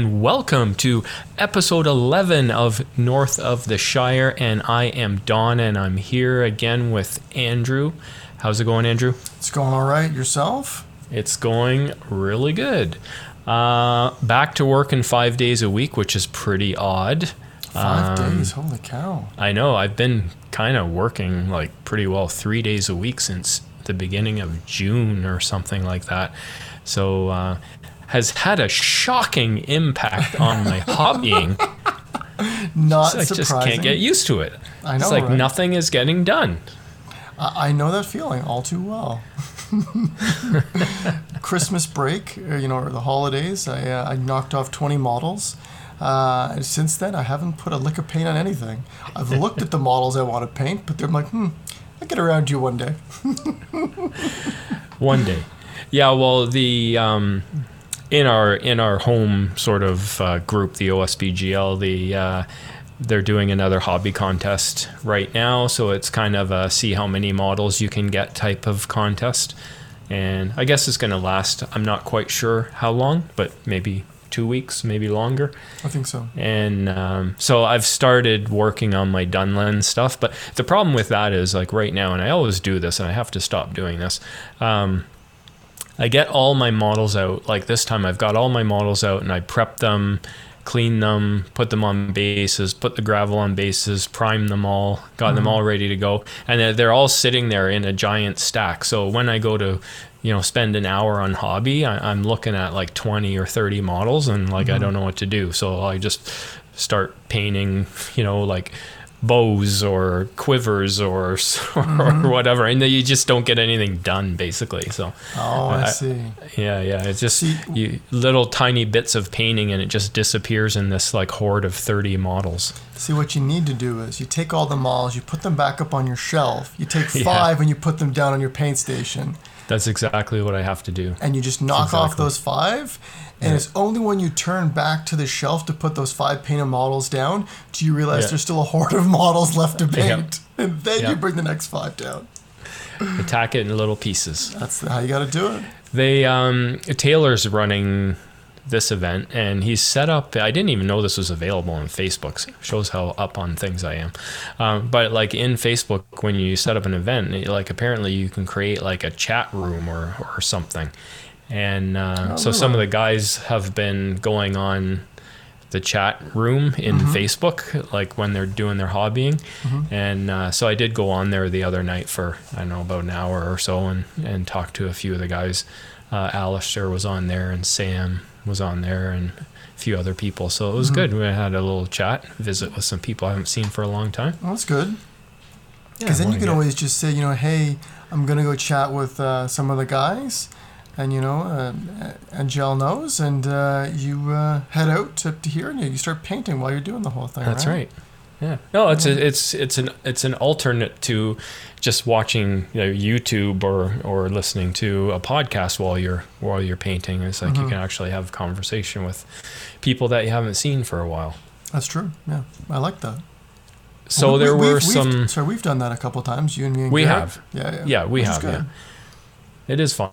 and welcome to episode 11 of North of the Shire. And I am Don, and I'm here again with Andrew. How's it going, Andrew? It's going all right. Yourself? It's going really good. Uh, back to working five days a week, which is pretty odd. Five Um, days. Holy cow. I know I've been kind of working like pretty well three days a week since the beginning of June or something like that. So uh, has had a shocking impact on my hobbying. Not I just can't get used to it. I know, it's like right? nothing is getting done. I, I know that feeling all too well. Christmas break, uh, you know, or the holidays, I, uh, I knocked off 20 models. Uh, and since then, I haven't put a lick of paint on anything. I've looked at the models I want to paint, but they're like, hmm, I'll get around to you one day. One day. Yeah, well, the um, in our in our home sort of uh, group, the OSBGL, the uh, they're doing another hobby contest right now, so it's kind of a see how many models you can get type of contest, and I guess it's going to last. I'm not quite sure how long, but maybe two weeks, maybe longer. I think so. And um, so I've started working on my Dunlend stuff. But the problem with that is like right now, and I always do this, and I have to stop doing this. Um, I get all my models out. Like this time, I've got all my models out, and I prep them, clean them, put them on bases, put the gravel on bases, prime them all, got them mm-hmm. all ready to go, and they're, they're all sitting there in a giant stack. So when I go to you know spend an hour on hobby I, i'm looking at like 20 or 30 models and like i mm-hmm. don't know what to do so i just start painting you know like bows or quivers or, or mm-hmm. whatever and then you just don't get anything done basically so Oh, I, I- see. yeah yeah it's just See- you, little tiny bits of painting and it just disappears in this like horde of 30 models See, what you need to do is you take all the models, you put them back up on your shelf. You take Yeah. five and you put them down on your paint station. that's exactly what i have to do and you just knock off those five. And Yeah. it's only when you turn back to the shelf to put those five painted models down do you realize Yeah. there's still a horde of models left to paint. And then Yeah. you bring the next five down. attack it in little pieces That's how you got to do it. They um, Taylor's running this event, and he's set up. I didn't even know this was available on Facebook. Shows how up on things I am. Um, but like in Facebook, when you set up an event, like apparently you can create like a chat room or or something. And uh, Oh, so some of the guys have been going on the chat room in Facebook, like when they're doing their hobbying. And uh, so I did go on there the other night for, I don't know, about an hour or so and, and talk to a few of the guys. Uh, Alistair was on there and Sam was on there and a few other people. So it was good. We had a little chat, visit with some people I haven't seen for a long time. Well, that's good. Because then you can always just say, you know, hey, I'm going to go chat with uh, some of the guys. And, you know, uh, Angel knows. And uh, you uh, head out to, to here and you start painting while you're doing the whole thing. That's right. Yeah. No, it's a, it's it's an it's an alternate to just watching you know, YouTube or or listening to a podcast while you're while you're painting. It's like you can actually have a conversation with people that you haven't seen for a while. That's true. Yeah. I like that. So We- there we- were we've- some. We've, sorry, we've done that a couple times. You and me. And We Garrett. have. Yeah, yeah. Yeah, we Which have, yeah. It is fun.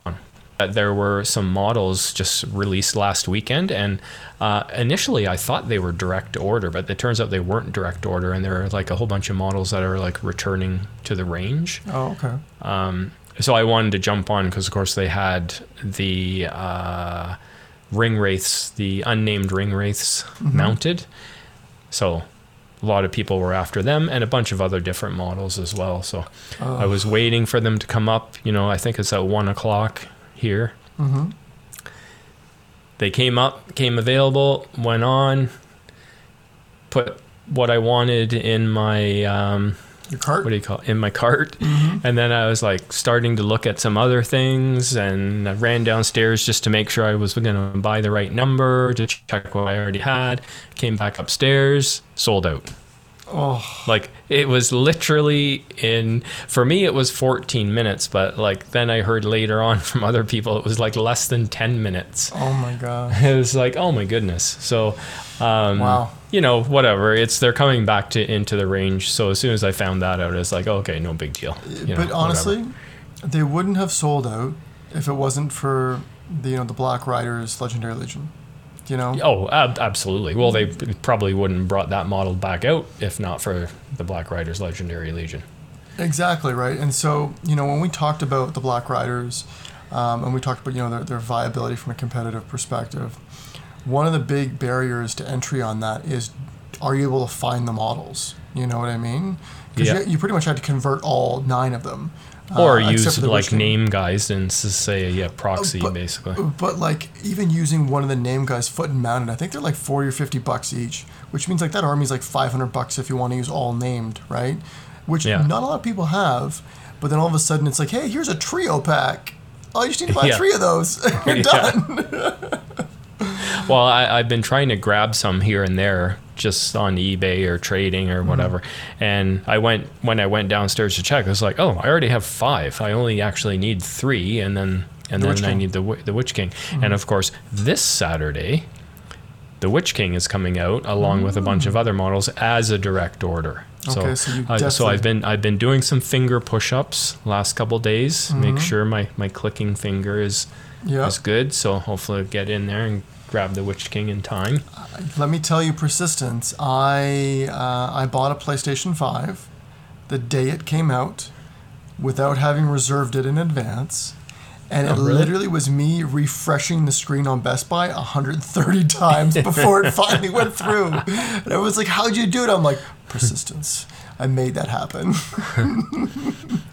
There were some models just released last weekend, and uh, initially I thought they were direct order, but it turns out they weren't direct order, and there are like a whole bunch of models that are like returning to the range. Oh, okay. Um, so I wanted to jump on because, of course, they had the uh, ring wraiths, the unnamed ring wraiths mounted. So a lot of people were after them and a bunch of other different models as well. So I was waiting for them to come up. You know, I think it's at one o'clock here. Mm-hmm. They came up, came available, went on, put what I wanted in my um, Your cart. what do you call it, in my cart and then i was like starting to look at some other things and i ran downstairs just to make sure i was going to buy the right number to check what i already had came back upstairs sold out oh, like it was literally in for me it was 14 minutes but like then i heard later on from other people it was like less than 10 minutes oh my god. it was like oh my goodness so um Wow. you know whatever it's they're coming back to into the range so as soon as i found that out it's like okay no big deal you know, but honestly, whatever. they wouldn't have sold out if it wasn't for the you know the Black Riders Legendary Legion. You know. Oh, ab- absolutely. Well, they probably wouldn't have brought that model back out if not for the Black Riders Legendary Legion. Exactly right. And so you know when we talked about the Black Riders, um, and we talked about you know their, their viability from a competitive perspective, one of the big barriers to entry on that is, are you able to find the models? You know what I mean? Because Yeah. you, you pretty much had to convert all nine of them. Uh, Or except use like name guys and say yeah proxy but- basically. But like even using one of the name guys foot and mounted, I think they're like forty or fifty bucks each, which means like that army's like five hundred bucks if you want to use all named, right? Which Yeah. not a lot of people have. But then all of a sudden it's like, hey, here's a trio pack. Oh, you just need to buy Yeah. three of those. You're done. Well, I, I've been trying to grab some here and there just on eBay or trading Mm-hmm. or whatever. And I went when I went downstairs to check. I was like, oh, I already have five. I only actually need three, and then and The then I. Mm-hmm. need the the Witch King. And of course, this Saturday, the Witch King is coming out along with a bunch of other models as a direct order. So, Okay, so you I- so I've been I've been doing some finger push-ups last couple days. Mm-hmm. Make sure my my clicking finger is yeah. is good. So hopefully I'll get in there and grab the Witch King in time. Let me tell you, persistence. I uh, I bought a PlayStation Five the day it came out, without having reserved it in advance, and Oh, it really? literally was me refreshing the screen on Best Buy 130 times before it finally went through. And I was like, "How'd you do it?" I'm like, persistence. I made that happen.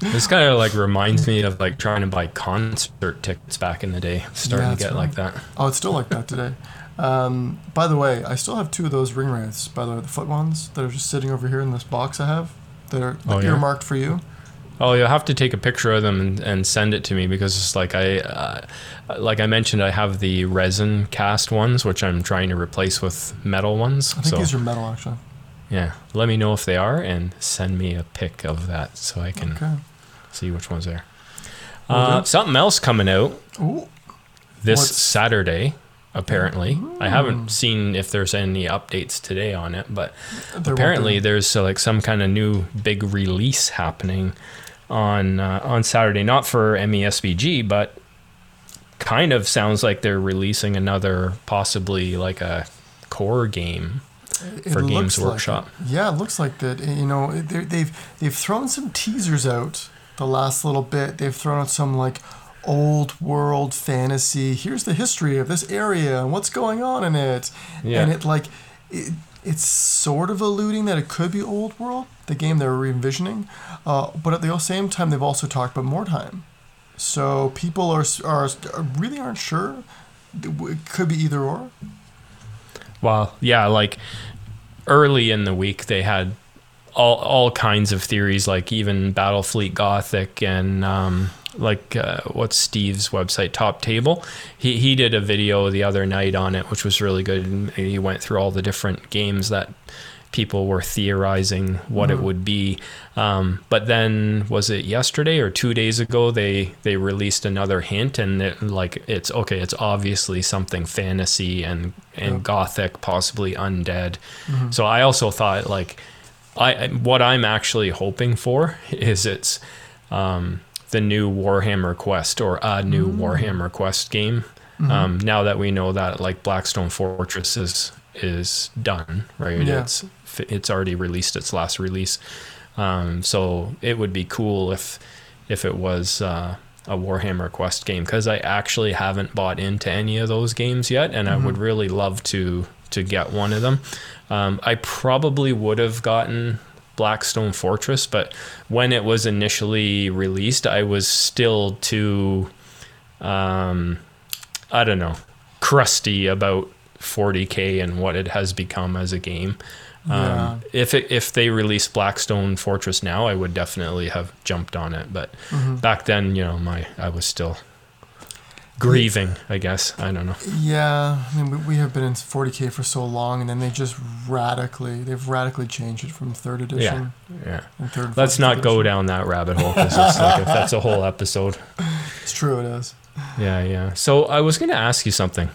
This kind of like reminds me of like trying to buy concert tickets back in the day. Starting Yeah, to get like that. Oh, it's still like that today. Um, by the way, I still have two of those ring wraiths. By the way, the foot ones that are just sitting over here in this box I have. That are Oh, yeah? earmarked for you. Oh, you'll have to take a picture of them and, and send it to me because it's like I, uh, like I mentioned, I have the resin cast ones, which I'm trying to replace with metal ones. I think so these are metal, actually. Yeah, let me know if they are and send me a pic of that so I can Okay. see which ones they are. Uh, something else coming out Ooh. this What's- Saturday. Apparently, I haven't seen if there's any updates today on it, but There apparently there's uh, like some kind of new big release happening on uh, on Saturday, not for MESBG, but kind of sounds like they're releasing another possibly like a core game. It for looks Games like Workshop. it. Yeah, it looks like that. You know, they've they've thrown some teasers out the last little bit. They've thrown out some like old world fantasy. Here's the history of this area and what's going on in it. Yeah. And it like it, it's sort of alluding that it could be old world, the game they're re-envisioning. Uh, but at the same time, they've also talked about Mordheim. So people are are really aren't sure. It could be either or. Well, yeah, like early in the week they had all all kinds of theories, like even Battlefleet Gothic and um, like uh, what's Steve's website, Top Table. He he did a video the other night on it, which was really good. And he went through all the different games that people were theorizing what it would be. Um, but then was it yesterday or two days ago they they released another hint and it, like it's okay it's obviously something fantasy and and Yeah. gothic possibly undead. So I also thought like I what I'm actually hoping for is it's um, the new Warhammer Quest or a new Warhammer Quest game. Um, now that we know that like Blackstone Fortress is is done, right? Yeah. It's it's already released its last release. Um, so it would be cool if if it was uh, a Warhammer Quest game because I actually haven't bought into any of those games yet, and I would really love to to get one of them. Um, I probably would have gotten Blackstone Fortress, but when it was initially released, I was still too, um, I don't know, crusty about 40k and what it has become as a game. Yeah. Um, if it, if they release Blackstone Fortress now, I would definitely have jumped on it. But Mm-hmm. back then, you know, my I was still grieving. I guess I don't know. Yeah, I mean, we, have been in 40k for so long, and then they just radically, they've radically changed it from third edition yeah. and third. Let's not go down that rabbit hole because like that's a whole episode. It's true, it is. Yeah, yeah. So I was gonna ask you something.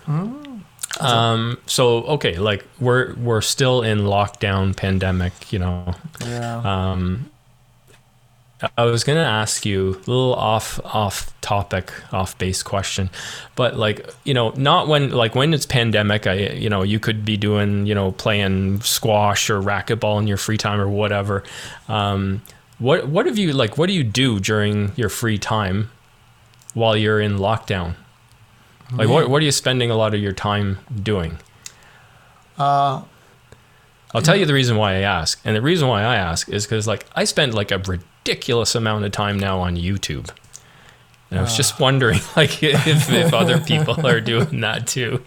Um. So okay, like we're we're still in lockdown, pandemic. You know. Yeah. Um. I was gonna ask you a little off off topic, off base question, but like you know, not when like when it's pandemic, I you know you could be doing you know playing squash or racquetball in your free time or whatever. Um, what what have you like? What do you do during your free time while you're in lockdown? Like what what are you spending a lot of your time doing? Uh, I'll tell you the reason why I ask. And the reason why I ask is because like I spend like a ridiculous amount of time now on YouTube. And I was just wondering like if, if other people are doing that too.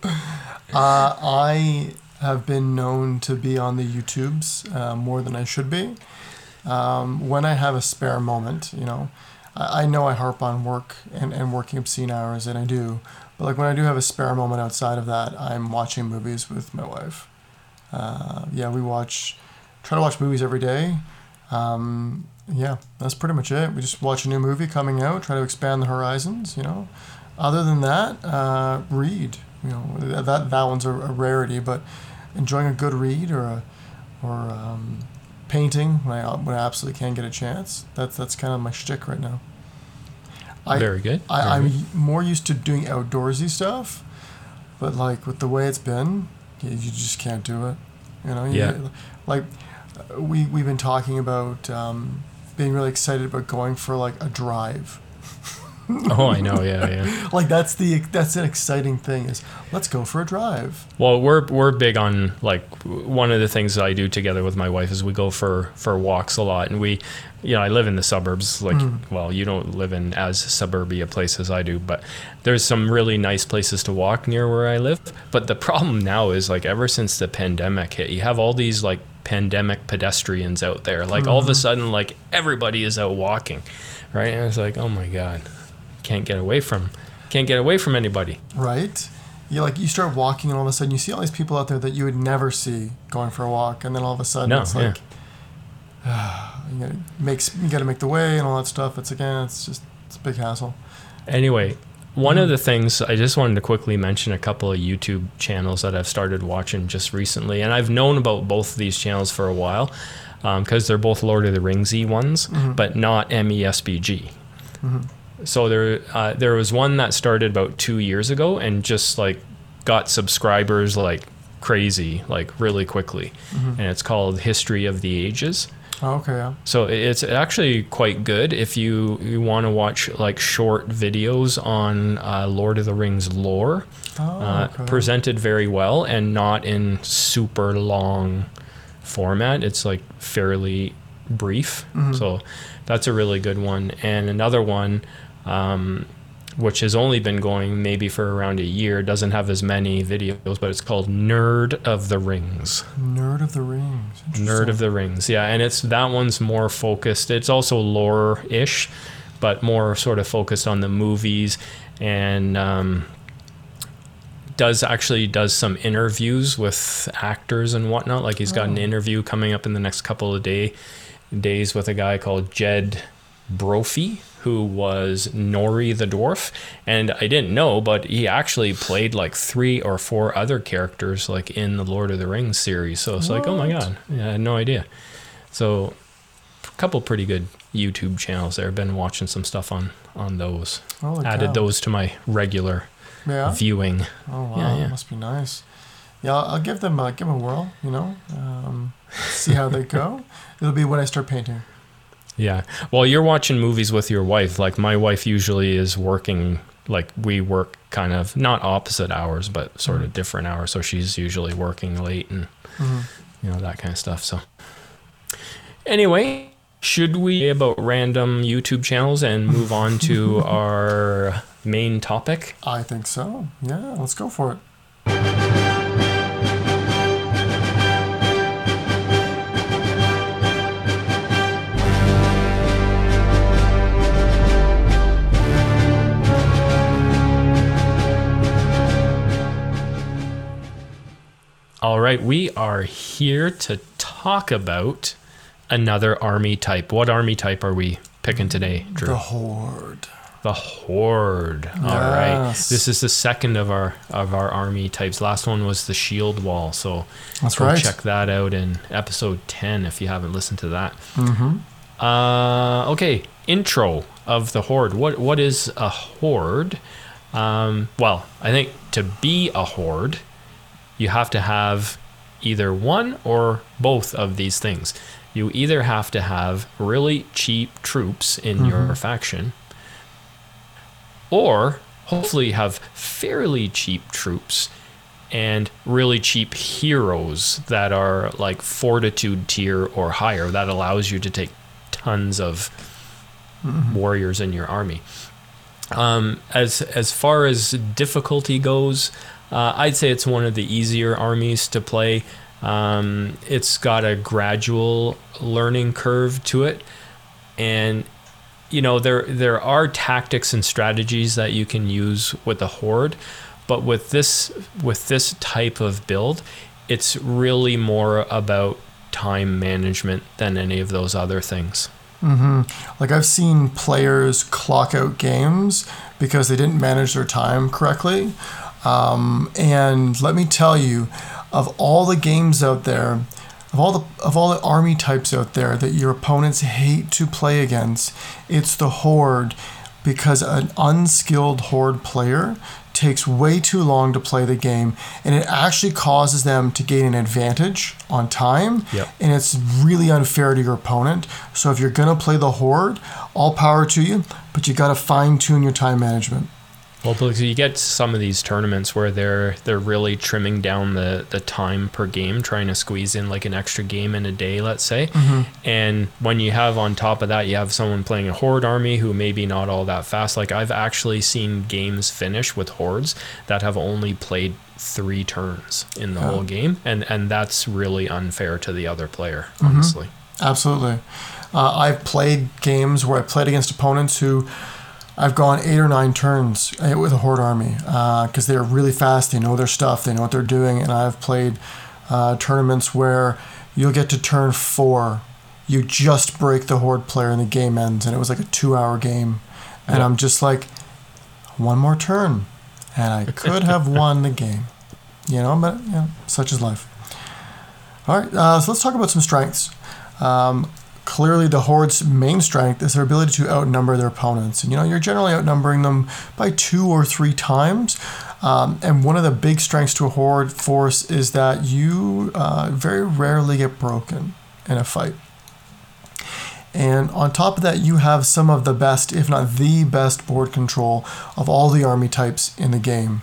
Uh, I have been known to be on the YouTubes uh, more than I should be. Um, when I have a spare moment, you know, I, I know I harp on work and, and working obscene hours, and I do. But like when I do have a spare moment outside of that, I'm watching movies with my wife. Uh, yeah, we watch, try to watch movies every day. Um, yeah, that's pretty much it. We just watch a new movie coming out, try to expand the horizons, you know. Other than that, uh, read. You know, that that one's a, a rarity, but enjoying a good read or a, or um, painting when I when I absolutely can get a chance. That's that's kind of my shtick right now. I, Very good. I, good. more used to doing outdoorsy stuff, but like with the way it's been, you, you just can't do it. You know, You- Yeah. like we we've been talking about um, being really excited about going for like a drive. Oh, I know. Yeah, yeah. Like that's the that's an exciting thing is let's go for a drive. Well, we're we're big on like one of the things that I do together with my wife is we go for for walks a lot, and we, you know, I live in the suburbs. Like, hmm. well, you don't live in as suburbia place as I do, but there's some really nice places to walk near where I live. But the problem now is like ever since the pandemic hit, you have all these like pandemic pedestrians out there. Like all of a mm-hmm. sudden, like everybody is out walking, right? And it's like, oh my god, can't get away from, can't get away from anybody. right? You like you start walking and all of a sudden you see all these people out there that you would never see going for a walk, and then all of a sudden No, it's yeah. you gotta makes you got to make the way and all that stuff. It's again, it's just it's a big hassle. Anyway, one of the things I just wanted to quickly mention a couple of YouTube channels that I've started watching just recently, and I've known about both of these channels for a while um, because they're both Lord of the Ringsy ones, mm-hmm. but not E MESBG. Mm-hmm. So there, uh, there was one that started about two years ago and just like got subscribers like crazy, like really quickly, mm-hmm. and it's called History of the Ages. Oh, okay, yeah. So it's actually quite good if you, you want to watch like short videos on uh, Lord of the Rings lore, Oh, uh, okay. presented very well and not in super long format. It's like fairly brief. Mm-hmm. So that's a really good one. And another one, um, which has only been going maybe for around a year, doesn't have as many videos, but it's called Nerd of the Rings. Nerd of the Rings. Nerd of the Rings, yeah, and it's that one's more focused. It's also lore-ish, but more sort of focused on the movies, and um, does actually does some interviews with actors and whatnot. Like he's got an interview coming up in the next couple of day days with a guy called Jed Brophy, who was Nori the dwarf, and I didn't know, but he actually played like three or four other characters like in the Lord of the Rings series. So it's like, oh my god, yeah, I had no idea. So, a couple pretty good YouTube channels there. I've been watching some stuff on on those. Holy Added cow. those to my regular Yeah. viewing. Oh wow, Yeah, yeah. must be nice. Yeah, I'll I'll give them uh, give them a whirl. You know, um, see how they go. It'll be when I start painting. Yeah. Well, you're watching movies with your wife. Like my wife usually is working. Like we work kind of not opposite hours, but sort of different hours. So she's usually working late and Mhm. you know that kind of stuff. So anyway, should we about random YouTube channels and move on to our main topic? I think so. Yeah, let's go for it. All right, we are here to talk about another army type. What army type are we picking today, Drew? The horde. The horde. All right. Yes. This is the second of our of our army types. Last one was the shield wall. So That's go right. check that out in episode 10 if you haven't listened to that. Mm-hmm. Uh, okay, intro of the horde. What what is a horde? Um, well, I think to be a horde, you have to have either one or both of these things. You either have to have really cheap troops in your faction, or hopefully have fairly cheap troops and really cheap heroes that are like fortitude tier or higher that allows you to take tons of warriors in your army. Um, as as far as difficulty goes, uh, I'd say it's one of the easier armies to play. Um, it's got a gradual learning curve to it, and you know there there are tactics and strategies that you can use with the horde, but with this with this type of build, it's really more about time management than any of those other things. Like I've seen players clock out games because they didn't manage their time correctly. Um, and let me tell you, of all the games out there, of all the of all the army types out there that your opponents hate to play against, it's the horde because an unskilled horde player takes way too long to play the game and it actually causes them to gain an advantage on time Yep. and it's really unfair to your opponent. So if you're gonna play the horde, all power to you, but you gotta fine tune your time management. Well, because you get some of these tournaments where they're they're really trimming down the the time per game, trying to squeeze in like an extra game in a day, let's say. And when you have on top of that, you have someone playing a horde army who maybe not all that fast. Like I've actually seen games finish with hordes that have only played three turns in the Yeah. whole game, and and that's really unfair to the other player, honestly. Absolutely. Uh, I've played games where I played against opponents who I've gone eight or nine turns uh, with a horde army because they're really fast. They know their stuff. They know what they're doing. And I've played uh, tournaments where you'll get to turn four, you just break the horde player, and the game ends. And it was like a two-hour game, and Yeah. I'm just like, one more turn, and I could have won the game. You know, but you know, such is life. All right, uh, so let's talk about some strengths. Um, clearly, the Horde's main strength is their ability to outnumber their opponents. And you know, you're generally outnumbering them by two or three times. Um, and one of the big strengths to a Horde force is that you uh, very rarely get broken in a fight. And on top of that, you have some of the best, if not the best, board control of all the army types in the game,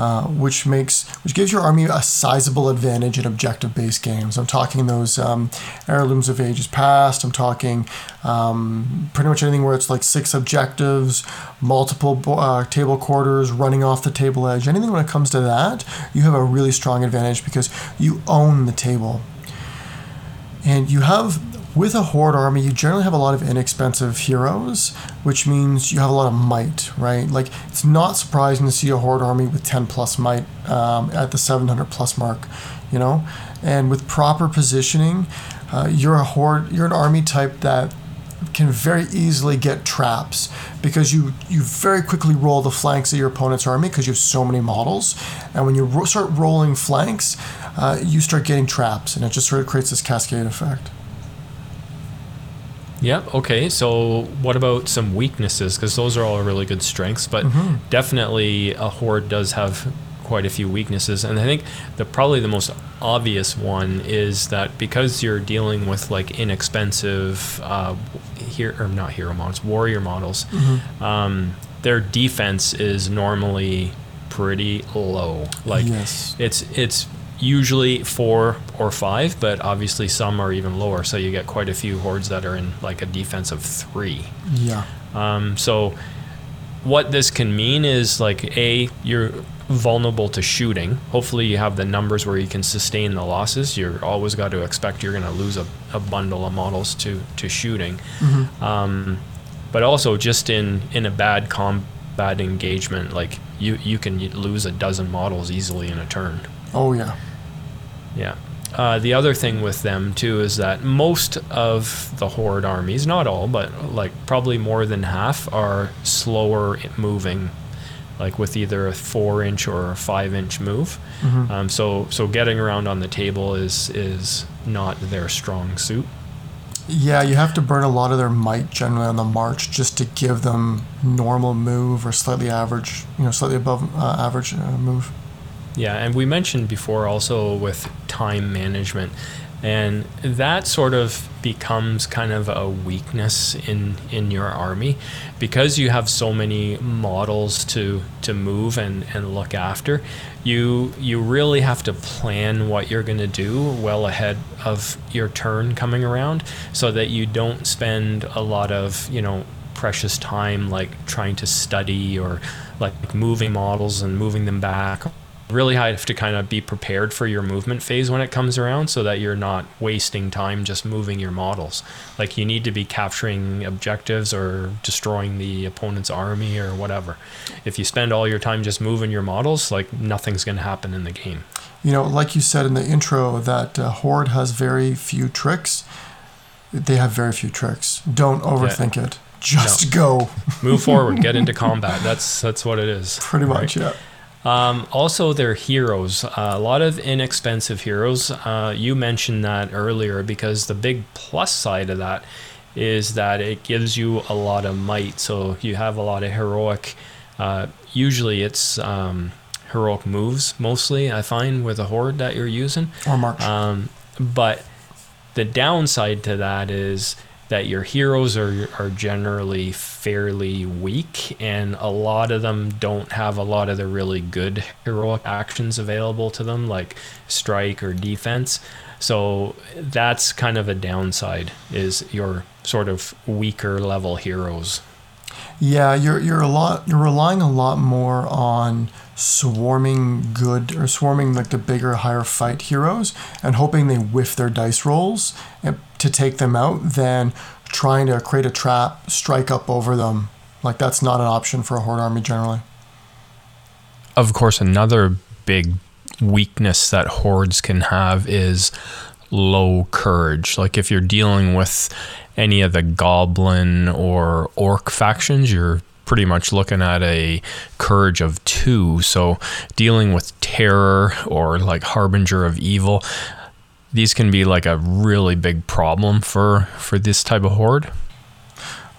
uh, which makes which gives your army a sizable advantage in objective-based games. I'm talking those um, heirlooms of ages past. I'm talking um, pretty much anything where it's like six objectives, multiple uh, table quarters, running off the table edge. Anything when it comes to that, you have a really strong advantage because you own the table. And you have, with a horde army, you generally have a lot of inexpensive heroes, which means you have a lot of might, right? Like, it's not surprising to see a horde army with 10 plus might um, at the 700 plus mark, you know? And with proper positioning, uh, you're a horde, you're an army type that can very easily get traps because you you very quickly roll the flanks of your opponent's army because you have so many models, and when you ro- start rolling flanks, uh, you start getting traps, and it just sort of creates this cascade effect. Yeah. Okay. So, what about some weaknesses? Because those are all really good strengths, but definitely a horde does have quite a few weaknesses. And I think the probably the most obvious one is that because you're dealing with like inexpensive, uh, here or not hero models, warrior models, um, their defense is normally pretty low. Like Yes. it's it's usually four or five, but obviously some are even lower. So you get quite a few hordes that are in like a defense of three. Yeah. Um, so what this can mean is like a you're vulnerable to shooting. Hopefully you have the numbers where you can sustain the losses. You're always got to expect you're going to lose a, a bundle of models to to shooting. Um, but also just in in a bad combat engagement, like you you can lose a dozen models easily in a turn. Oh yeah. Yeah. Uh, the other thing with them too is that most of the horde armies, not all, but like probably more than half, are slower moving, like with either a four inch or a five inch move. Um, so so getting around on the table is is not their strong suit. Yeah, you have to burn a lot of their might generally on the march just to give them normal move or slightly average, you know, slightly above uh, average uh, move. Yeah, and we mentioned before also with time management, and that sort of becomes kind of a weakness in in your army because you have so many models to to move and and look after. You you really have to plan what you're going to do well ahead of your turn coming around so that you don't spend a lot of you know precious time like trying to study or like moving models and moving them back really have to kind of be prepared for your movement phase when it comes around so that you're not wasting time just moving your models. Like you need to be capturing objectives or destroying the opponent's army or whatever. If you spend all your time just moving your models, like nothing's going to happen in the game. You know, like you said in the intro, that uh, Horde has very few tricks. They have very few tricks. Don't overthink yeah. it. Just no. go. Move forward. Get into combat. That's that's what it is. Pretty much, yeah. Um, also, their heroes. Uh, a lot of inexpensive heroes. Uh, you mentioned that earlier because the big plus side of that is that it gives you a lot of might. So you have a lot of heroic. Uh, usually, it's um, heroic moves mostly. I find with a horde that you're using. Or march. Um, but the downside to that is that your heroes are are generally fairly weak and a lot of them don't have a lot of the really good heroic actions available to them like strike or defense. So that's kind of a downside is your sort of weaker level heroes. Yeah you're you're a lot you're relying a lot more on swarming good or swarming like the bigger higher fight heroes and hoping they whiff their dice rolls eh, to take them out than trying to create a trap strike up over them. Like that's not an option for a horde army generally. Of course another big weakness that hordes can have is low courage. Like if you're dealing with any of the goblin or orc factions you're pretty much looking at a courage of two. So dealing with terror or like harbinger of evil, these can be like a really big problem for for this type of horde.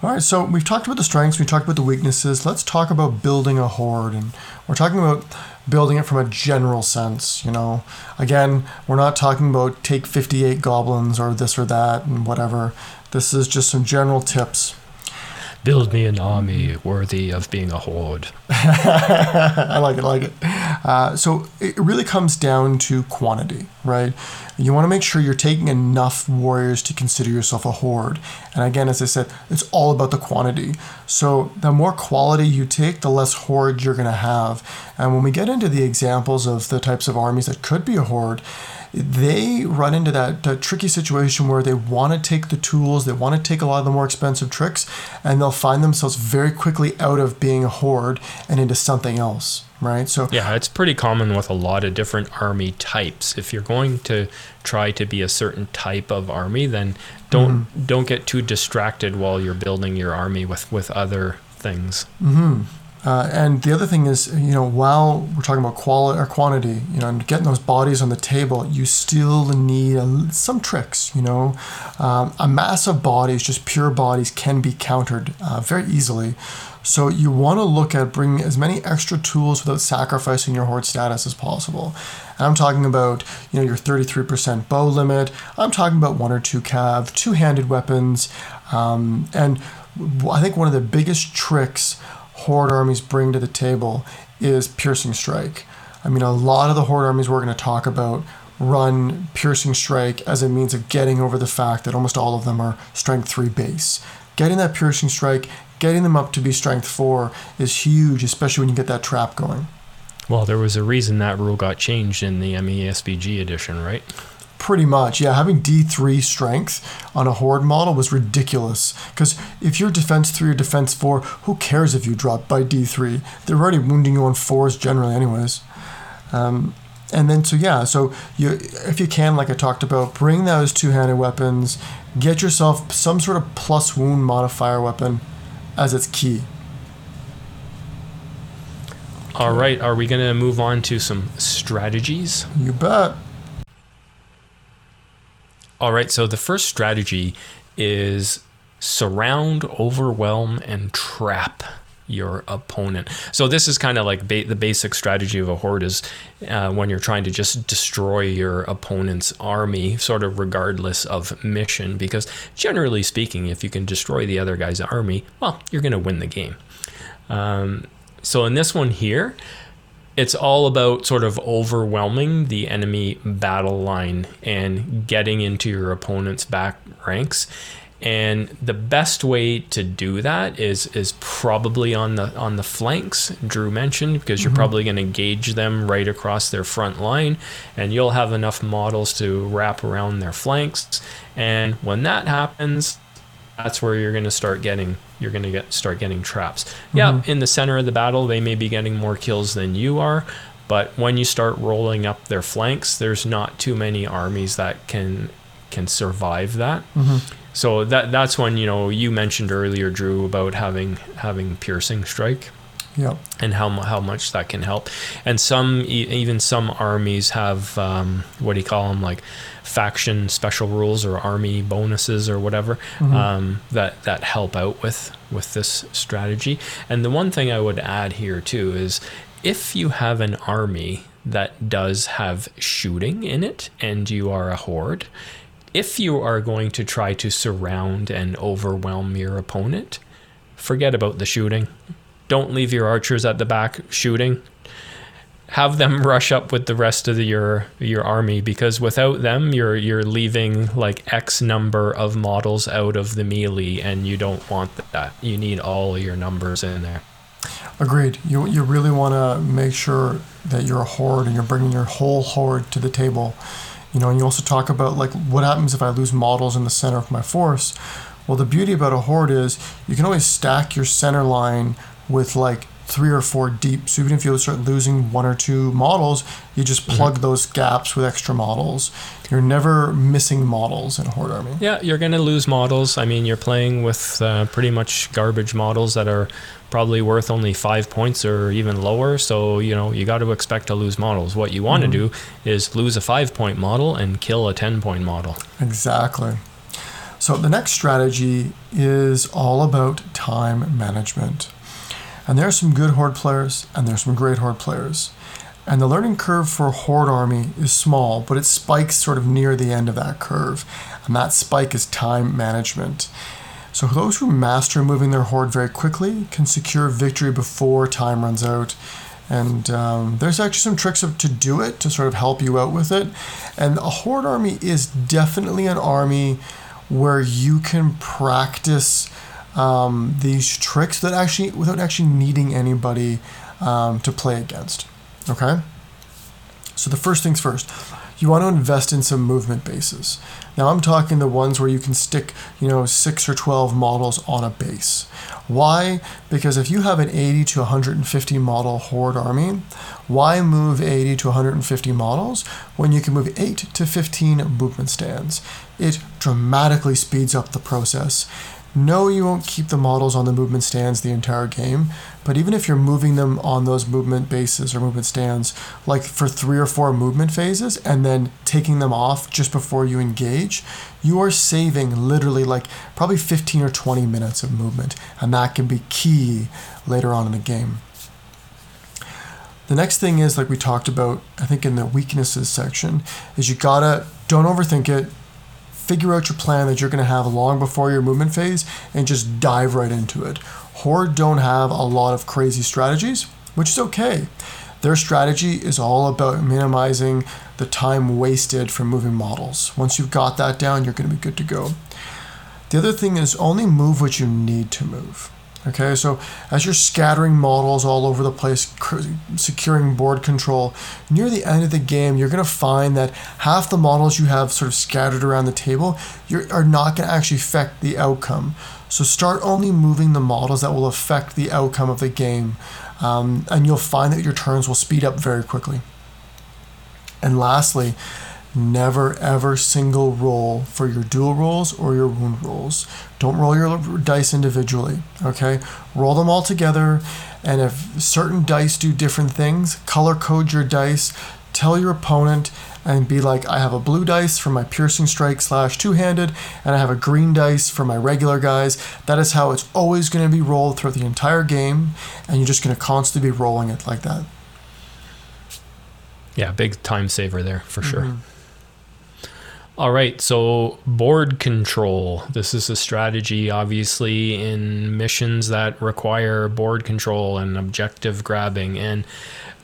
All right, so we've talked about the strengths, we talked about the weaknesses. Let's talk about building a horde, and we're talking about building it from a general sense. You know, again, we're not talking about take 58 goblins or this or that and whatever. This is just some general tips build me an army worthy of being a horde. I like it, I like it. Uh, so it really comes down to quantity, right? You want to make sure you're taking enough warriors to consider yourself a horde. And again, as I said, it's all about the quantity. So the more quality you take, the less horde you're going to have. And when we get into the examples of the types of armies that could be a horde, they run into that, that tricky situation where they want to take the tools, they want to take a lot of the more expensive tricks, and they'll find themselves very quickly out of being a horde and into something else, right? So yeah, it's pretty common with a lot of different army types. If you're going to try to be a certain type of army, then don't mm-hmm. don't get too distracted while you're building your army with with other things. Mm-hmm. Uh, and the other thing is, you know, while we're talking about quality or quantity, you know, and getting those bodies on the table, you still need a, some tricks. You know, um, a mass of bodies, just pure bodies, can be countered uh, very easily. So you want to look at bringing as many extra tools without sacrificing your horde status as possible. And I'm talking about, you know, your 33% bow limit. I'm talking about one or two cav, two-handed weapons, um, and I think one of the biggest tricks horde armies bring to the table is piercing strike. I mean, a lot of the horde armies we're going to talk about run piercing strike as a means of getting over the fact that almost all of them are strength 3 base. Getting that piercing strike, getting them up to be strength 4 is huge, especially when you get that trap going. Well, there was a reason that rule got changed in the MESBG edition, right? Pretty much, yeah. Having D3 strength on a horde model was ridiculous. Because if you're defense 3 or defense 4, who cares if you drop by D3? They're already wounding you on 4s generally, anyways. Um, and then, so yeah, so you, if you can, like I talked about, bring those two handed weapons, get yourself some sort of plus wound modifier weapon as its key. All right, are we going to move on to some strategies? You bet. All right, so the first strategy is surround, overwhelm, and trap your opponent. So this is kind of like ba- the basic strategy of a horde is uh, when you're trying to just destroy your opponent's army, sort of regardless of mission. Because generally speaking, if you can destroy the other guy's army, well, you're going to win the game. Um, so in this one here, it's all about sort of overwhelming the enemy battle line and getting into your opponent's back ranks and the best way to do that is is probably on the on the flanks drew mentioned because you're mm-hmm. probably going to engage them right across their front line and you'll have enough models to wrap around their flanks and when that happens that's where you're going to start getting you're going to get start getting traps mm-hmm. yeah in the center of the battle they may be getting more kills than you are but when you start rolling up their flanks there's not too many armies that can can survive that mm-hmm so that that's when you know you mentioned earlier, Drew, about having having piercing strike. Yeah. And how how much that can help, and some even some armies have um, what do you call them like faction special rules or army bonuses or whatever mm-hmm. um, that that help out with with this strategy. And the one thing I would add here too is if you have an army that does have shooting in it and you are a horde if you are going to try to surround and overwhelm your opponent, forget about the shooting. Don't leave your archers at the back shooting. Have them rush up with the rest of the, your your army because without them, you're you're leaving like X number of models out of the melee, and you don't want that. You need all your numbers in there. Agreed. You you really want to make sure that you're a horde and you're bringing your whole horde to the table you know, and you also talk about like what happens if I lose models in the center of my force. Well, the beauty about a horde is you can always stack your center line with like three or four deep. So even if you start losing one or two models, you just mm-hmm. plug mm-hmm. those gaps with extra models. You're never missing models in a horde army. Yeah, you're going to lose models. I mean, you're playing with uh, pretty much garbage models that are probably worth only five points or even lower. So, you know, you got to expect to lose models. What you want to mm-hmm. do is lose a five point model and kill a 10 point model. Exactly. So, the next strategy is all about time management. And there are some good Horde players, and there's some great Horde players. And the learning curve for Horde Army is small, but it spikes sort of near the end of that curve. And that spike is time management. So those who master moving their Horde very quickly can secure victory before time runs out. And um, there's actually some tricks of, to do it to sort of help you out with it. And a Horde army is definitely an army where you can practice um, these tricks that actually without actually needing anybody um, to play against. Okay. So the first things first, you want to invest in some movement bases. Now I'm talking the ones where you can stick, you know, six or twelve models on a base. Why? Because if you have an 80 to 150 model horde army, why move 80 to 150 models when you can move 8 to 15 movement stands? It dramatically speeds up the process. No, you won't keep the models on the movement stands the entire game, but even if you're moving them on those movement bases or movement stands, like for three or four movement phases, and then taking them off just before you engage, you are saving literally like probably 15 or 20 minutes of movement, and that can be key later on in the game. The next thing is, like we talked about, I think in the weaknesses section, is you gotta don't overthink it figure out your plan that you're going to have long before your movement phase and just dive right into it. Horde don't have a lot of crazy strategies, which is okay. Their strategy is all about minimizing the time wasted from moving models. Once you've got that down, you're going to be good to go. The other thing is only move what you need to move. Okay, so as you're scattering models all over the place, securing board control, near the end of the game, you're going to find that half the models you have sort of scattered around the table are not going to actually affect the outcome. So start only moving the models that will affect the outcome of the game, um, and you'll find that your turns will speed up very quickly. And lastly, never ever single roll for your duel rolls or your wound rolls. Don't roll your dice individually, okay? Roll them all together, and if certain dice do different things, color code your dice, tell your opponent, and be like, I have a blue dice for my piercing strike slash two handed, and I have a green dice for my regular guys. That is how it's always going to be rolled throughout the entire game, and you're just going to constantly be rolling it like that. Yeah, big time saver there for sure. Mm-hmm. All right, so board control. This is a strategy, obviously, in missions that require board control and objective grabbing. And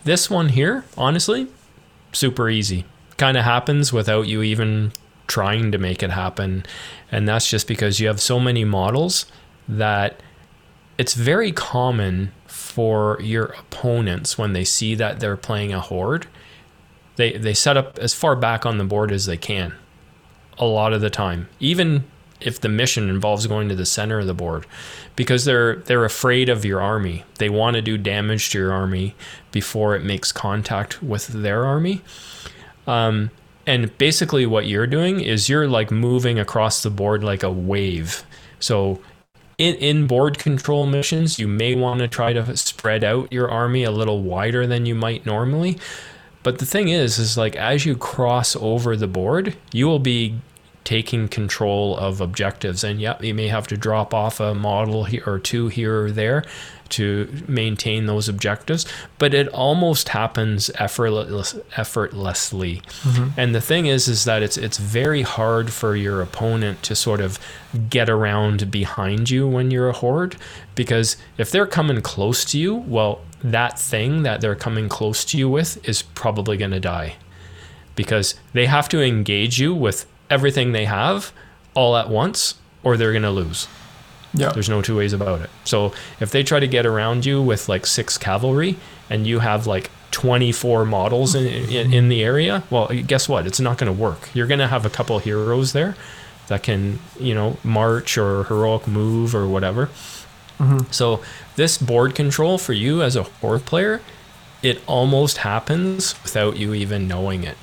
this one here, honestly, super easy. Kind of happens without you even trying to make it happen. And that's just because you have so many models that it's very common for your opponents when they see that they're playing a horde they they set up as far back on the board as they can a lot of the time even if the mission involves going to the center of the board because they're they're afraid of your army. They want to do damage to your army before it makes contact with their army. Um, and basically what you're doing is you're like moving across the board like a wave. So in, in board control missions you may want to try to spread out your army a little wider than you might normally. But the thing is, is like as you cross over the board, you will be taking control of objectives. And yeah, you may have to drop off a model or two here or there to maintain those objectives, but it almost happens effortless, effortlessly. Mm-hmm. And the thing is, is that it's it's very hard for your opponent to sort of get around behind you when you're a horde, because if they're coming close to you, well, that thing that they're coming close to you with is probably going to die because they have to engage you with everything they have all at once or they're going to lose. Yeah. There's no two ways about it. So if they try to get around you with like six cavalry and you have like 24 models in, in, in the area, well, guess what? It's not going to work. You're going to have a couple heroes there that can, you know, march or heroic move or whatever. Mm-hmm. So this board control for you as a horde player, it almost happens without you even knowing it.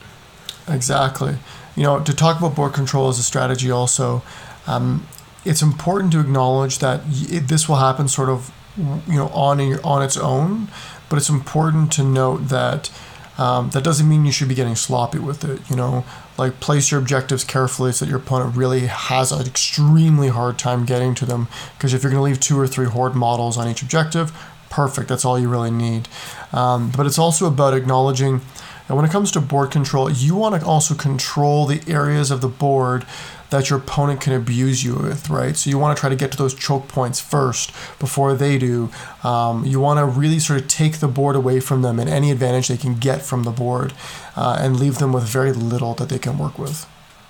Exactly. You know, to talk about board control as a strategy, also, um, it's important to acknowledge that it, this will happen sort of, you know, on your, on its own. But it's important to note that um, that doesn't mean you should be getting sloppy with it. You know, like place your objectives carefully so that your opponent really has an extremely hard time getting to them. Because if you're going to leave two or three horde models on each objective, perfect. That's all you really need. Um, but it's also about acknowledging and when it comes to board control, you want to also control the areas of the board that your opponent can abuse you with, right? So you want to try to get to those choke points first before they do. Um, you want to really sort of take the board away from them and any advantage they can get from the board uh, and leave them with very little that they can work with.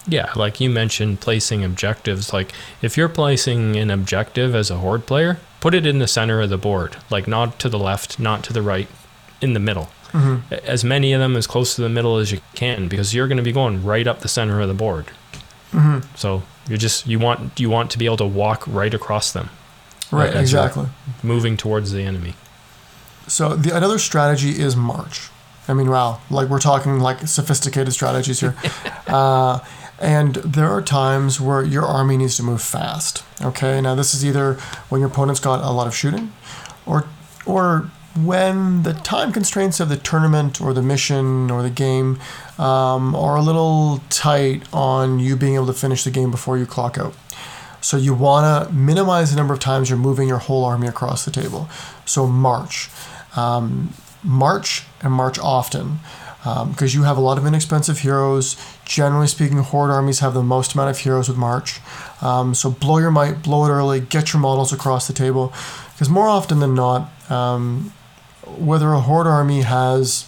Yeah, like you mentioned, placing objectives. Like if you're placing an objective as a horde player, put it in the center of the board, like not to the left, not to the right, in the middle. As many of them as close to the middle as you can, because you're going to be going right up the center of the board. So you just you want you want to be able to walk right across them, Right, exactly. moving towards the enemy. So the another strategy is march. I mean, wow, like we're talking like sophisticated strategies here. uh, and there are times where your army needs to move fast. Okay, now this is either when your opponent's got a lot of shooting, or or when the time constraints of the tournament or the mission or the game um, are a little tight on you being able to finish the game before you clock out. So you want to minimize the number of times you're moving your whole army across the table. So march, um, march and march often, because you have a lot of inexpensive heroes. Generally speaking, horde armies have the most amount of heroes with march. Um, so blow your might, blow it early, get your models across the table, because more often than not, um, whether a horde army has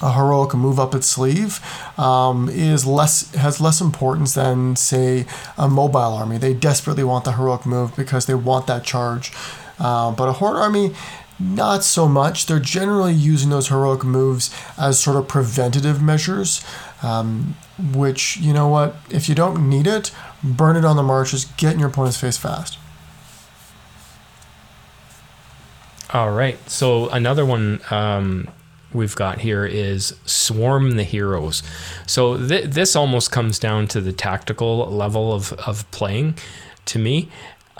a heroic move up its sleeve um, is less has less importance than say a mobile army. They desperately want the heroic move because they want that charge. Uh, but a horde army, not so much. They're generally using those heroic moves as sort of preventative measures. Um, which you know what, if you don't need it, burn it on the marches. Get in your opponent's face fast. All right. So another one um, we've got here is swarm the heroes. So th- this almost comes down to the tactical level of of playing, to me.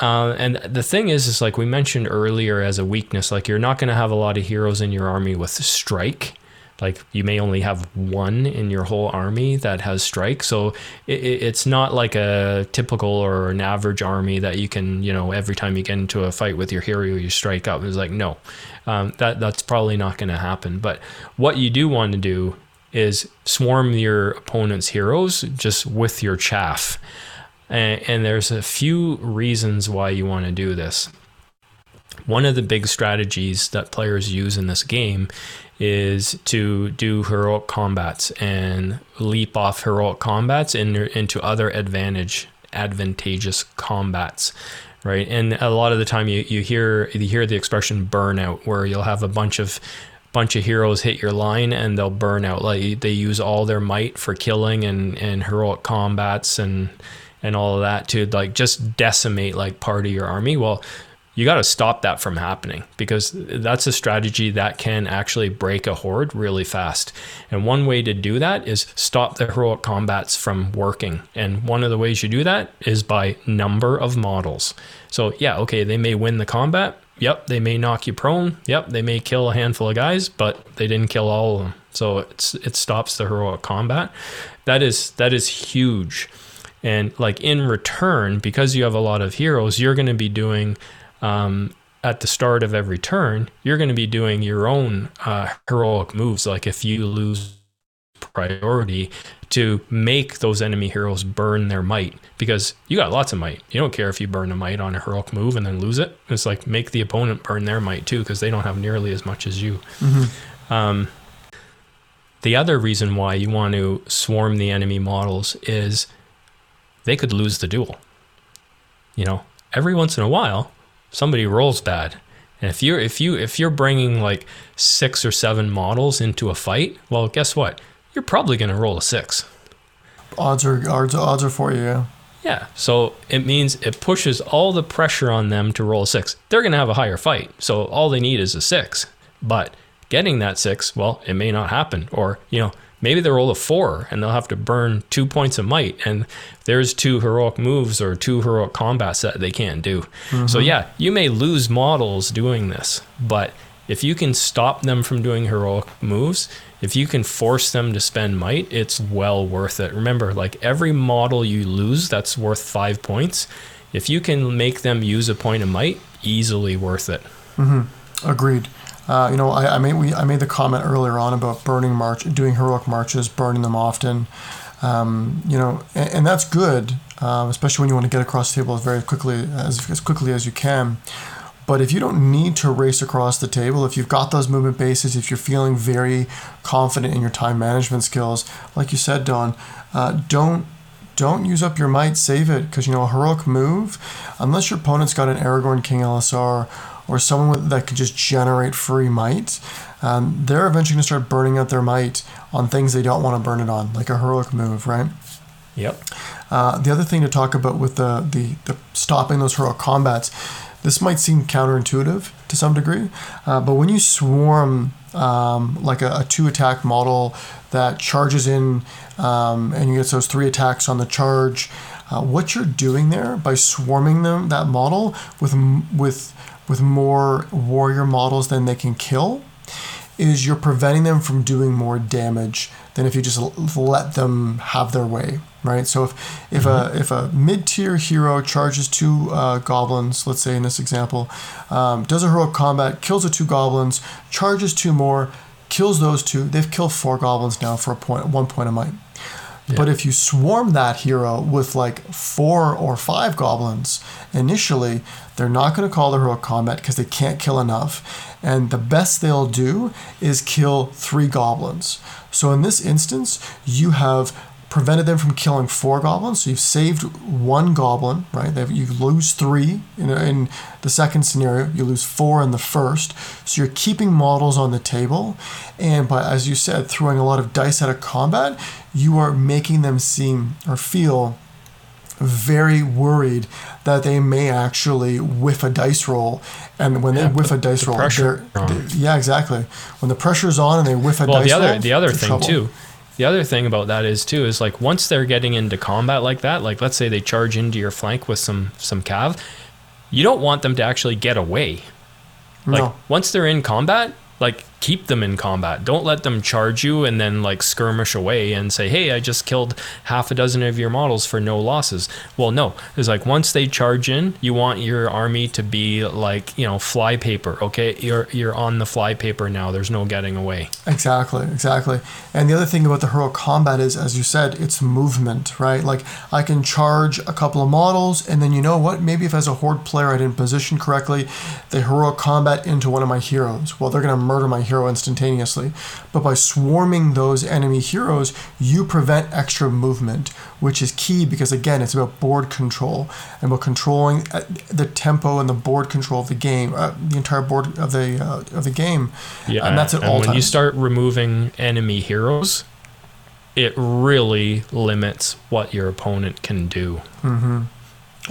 Uh, and the thing is, is like we mentioned earlier as a weakness, like you're not going to have a lot of heroes in your army with strike, like you may only have one in your whole army that has strike. So it, it's not like a typical or an average army that you can you know every time you get into a fight with your hero you strike up. It's like no. Um, that that's probably not going to happen. But what you do want to do is swarm your opponent's heroes just with your chaff. And, and there's a few reasons why you want to do this one of the big strategies that players use in this game is to do heroic combats and leap off heroic combats in, into other advantage advantageous combats right? And a lot of the time you, you hear you hear the expression burnout where you'll have a bunch of bunch of heroes hit your line and they'll burn out. Like they use all their might for killing and and heroic combats and and all of that to like just decimate like part of your army. Well you got to stop that from happening because that's a strategy that can actually break a horde really fast. And one way to do that is stop the heroic combats from working. And one of the ways you do that is by number of models. So, yeah, okay, they may win the combat. Yep, they may knock you prone. Yep, they may kill a handful of guys, but they didn't kill all of them. So it's it stops the heroic combat. That is that is huge. And like in return, because you have a lot of heroes, you're going to be doing um, at the start of every turn, you're going to be doing your own uh, heroic moves. Like if you lose priority to make those enemy heroes burn their might because you got lots of might. You don't care if you burn a might on a heroic move and then lose it. It's like make the opponent burn their might too because they don't have nearly as much as you. Mm-hmm. Um, the other reason why you want to swarm the enemy models is they could lose the duel. You know, every once in a while, somebody rolls bad. And if you're if you if you're bringing like six or seven models into a fight, well, guess what? You're probably going to roll a six. Odds are odds, odds are for you. Yeah. Yeah. So it means it pushes all the pressure on them to roll a six. They're going to have a higher fight. So all they need is a six. But getting that six, well, it may not happen. Or you know, maybe they roll a four and they'll have to burn two points of might. And there's two heroic moves or two heroic combats that they can't do. Mm-hmm. so yeah you may lose models doing this but if you can stop them from doing heroic moves if you can force them to spend might it's well worth it. Remember like every model you lose that's worth five points if you can make them use a point of might easily worth it. Mm-hmm. agreed uh, you know, I, I made we, I made the comment earlier on about burning march, doing heroic marches, burning them often. Um, you know, and, and that's good, um, especially when you want to get across the table as very quickly as, as quickly as you can. But if you don't need to race across the table, if you've got those movement bases, if you're feeling very confident in your time management skills, like you said, Don, uh, don't don't use up your might. Save it because you know a heroic move, unless your opponent's got an Aragorn King Elessar or someone that could just generate free might, um, they're eventually going to start burning out their might on things they don't want to burn it on, like a heroic move, right? Yep. Uh, the other thing to talk about with the, the, the stopping those heroic combats, this might seem counterintuitive to some degree, uh, but when you swarm um, like a, a, two attack model that charges in um, and you get those three attacks on the charge, uh, what you're doing there by swarming them that model with with with more warrior models than they can kill is you're preventing them from doing more damage than if you just let them have their way, right? So if if mm-hmm. a if a mid tier hero charges two uh, goblins, let's say in this example, um, does a heroic combat, kills the two goblins, charges two more, kills those two, they've killed four goblins now for a point one point of might. But if you swarm that hero with like four or five goblins initially, they're not going to call the heroic combat because they can't kill enough. And the best they'll do is kill three goblins. So in this instance, you have prevented them from killing four goblins. So you've saved one goblin, right? You lose three in, in the second scenario. You lose four in the first. So you're keeping models on the table, and by as you said, throwing a lot of dice at a combat, you are making them seem or feel very worried that they may actually whiff a dice roll, and when yeah, they whiff a dice the roll, they, yeah, exactly. When the pressure's on and they whiff a well, dice the other roll, the other thing trouble. too the other thing about that is too is like once they're getting into combat like that, like let's say they charge into your flank with some some cav, you don't want them to actually get away. Like no. once they're in combat, like keep them in combat. Don't let them charge you and then like skirmish away and say, "Hey, I just killed half a dozen of your models for no losses." Well, no. It's like once they charge in, you want your army to be like, you know, fly paper, okay? You're you're on the fly paper now. There's no getting away. Exactly, exactly. And the other thing about the heroic combat is as you said, it's movement, right? Like I can charge a couple of models and then you know what? Maybe if as a horde player I didn't position correctly, the heroic combat into one of my heroes. Well, they're going to murder my hero instantaneously. But by swarming those enemy heroes, you prevent extra movement, which is key because again, it's about board control and about controlling uh, the tempo and the board control of the game, uh, the entire board of the uh, of the game. Yeah, and that's at and all when times. you start removing enemy heroes, it really limits what your opponent can do.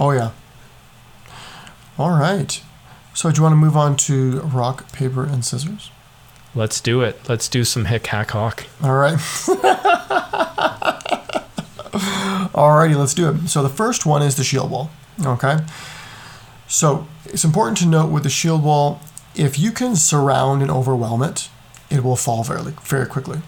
oh yeah. All right. So do you want to move on to rock, paper, and scissors? Let's do it. Let's do some hick hack hawk. All right. Alrighty, let's do it. So the first one is the shield wall. Okay. So it's important to note with the shield wall, if you can surround and overwhelm it, it will fall very very quickly.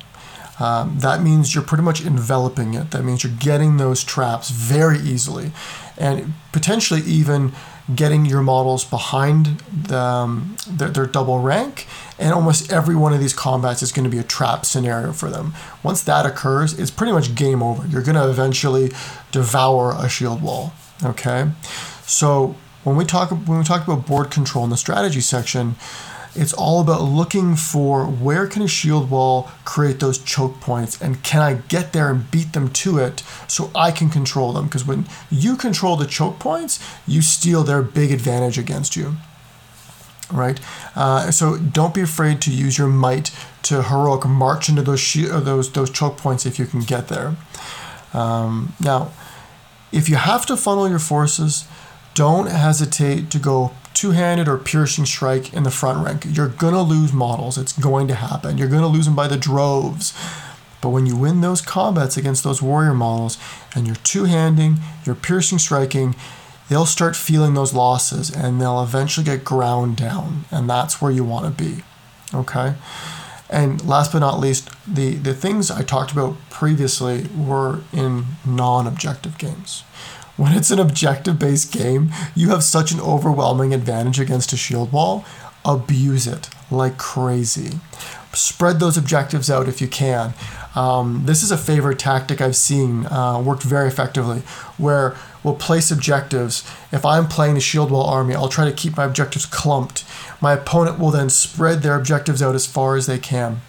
Um, that means you're pretty much enveloping it. That means you're getting those traps very easily, and potentially even getting your models behind the, um, their, their double rank. And almost every one of these combats is going to be a trap scenario for them. Once that occurs, it's pretty much game over. You're going to eventually devour a shield wall. Okay, so when we talk when we talk about board control in the strategy section, it's all about looking for where can a shield wall create those choke points and can I get there and beat them to it so I can control them because when you control the choke points, you steal their big advantage against you. Right, uh, so don't be afraid to use your might to heroic march into those uh, those those choke points if you can get there. Um, now, if you have to funnel your forces, don't hesitate to go two-handed or piercing strike in the front rank. You're gonna lose models. It's going to happen. You're gonna lose them by the droves. But when you win those combats against those warrior models and you're two-handing, you're piercing striking, they'll start feeling those losses and they'll eventually get ground down. And that's where you want to be. Okay? And last but not least, the, the things I talked about previously were in non objective games. When it's an objective based game, you have such an overwhelming advantage against a shield wall. Abuse it like crazy. Spread those objectives out if you can. Um, this is a favorite tactic I've seen uh, worked very effectively, where we'll place objectives. If I'm playing the shield wall army, I'll try to keep my objectives clumped. My opponent will then spread their objectives out as far as they can.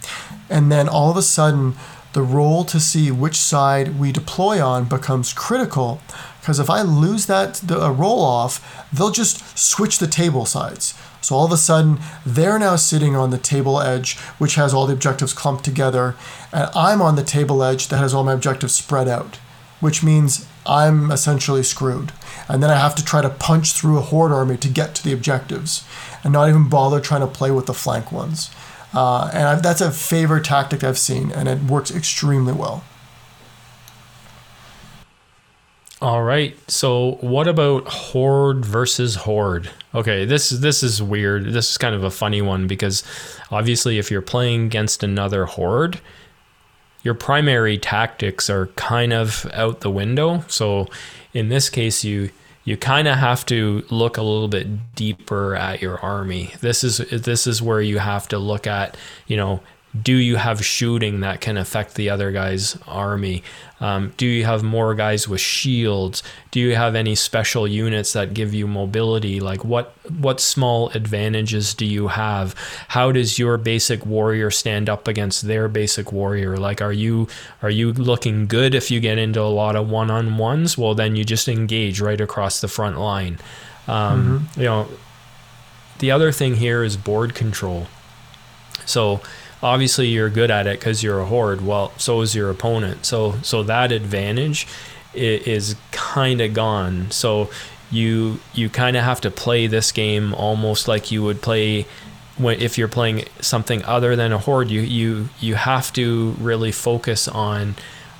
And then all of a sudden, the roll to see which side we deploy on becomes critical because if I lose that the, roll off, they'll just switch the table sides. So all of a sudden, they're now sitting on the table edge, which has all the objectives clumped together, and I'm on the table edge that has all my objectives spread out, which means I'm essentially screwed. And then I have to try to punch through a horde army to get to the objectives, and not even bother trying to play with the flank ones. Uh, and I've, that's a favorite tactic I've seen, and it works extremely well. All right. So, what about horde versus horde? Okay, this this is weird. This is kind of a funny one because obviously, if you're playing against another horde, your primary tactics are kind of out the window. So, in this case, you you kind of have to look a little bit deeper at your army. This is this is where you have to look at, you know, do you have shooting that can affect the other guy's army? Um, do you have more guys with shields? Do you have any special units that give you mobility? Like what what small advantages do you have? How does your basic warrior stand up against their basic warrior? Like are you are you looking good if you get into a lot of one on ones? Well, then you just engage right across the front line. Um, You know, the other thing here is board control. So obviously you're good at it because you're a horde. Well, so is your opponent. So so that advantage is kind of gone. So you you kind of have to play this game almost like you would play when if you're playing something other than a horde. You you you have to really focus on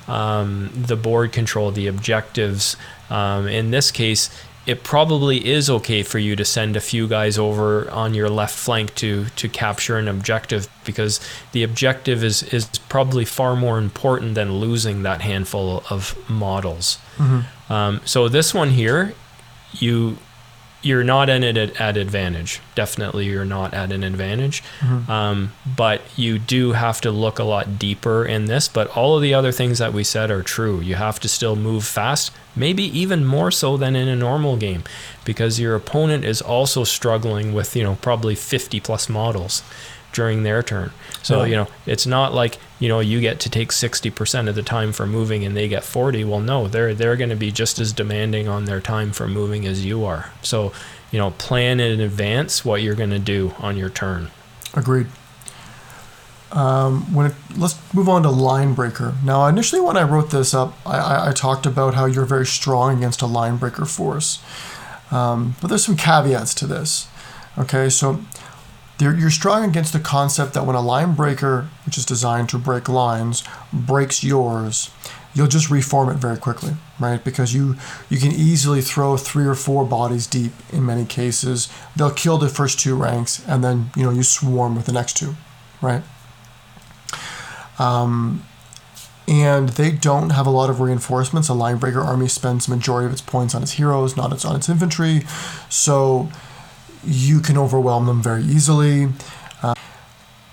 um, the board control, the objectives. Um, in this case, it probably is okay for you to send a few guys over on your left flank to to capture an objective because the objective is is probably far more important than losing that handful of models. Um, so this one here, you you're not in an at advantage. Definitely, you're not at an advantage. Um, but you do have to look a lot deeper in this. But all of the other things that we said are true. You have to still move fast, maybe even more so than in a normal game, because your opponent is also struggling with you know probably 50 plus models during their turn. So Yeah. you know it's not like you know you get to take 60% of the time for moving and they get 40. Well, no, they're they're going to be just as demanding on their time for moving as you are. So you know plan in advance what you're going to do on your turn. Agreed. Um, when it, let's move on to line breaker. Now, initially, when I wrote this up, I, I, I talked about how you're very strong against a line breaker force. Um, but there's some caveats to this. Okay, so there, you're strong against the concept that when a line breaker, which is designed to break lines, breaks yours, you'll just reform it very quickly, right? Because you you can easily throw three or four bodies deep in many cases. They'll kill the first two ranks, and then you know you swarm with the next two, right? Um, and they don't have a lot of reinforcements. A line breaker army spends the majority of its points on its heroes, not its on its infantry, so you can overwhelm them very easily. Uh,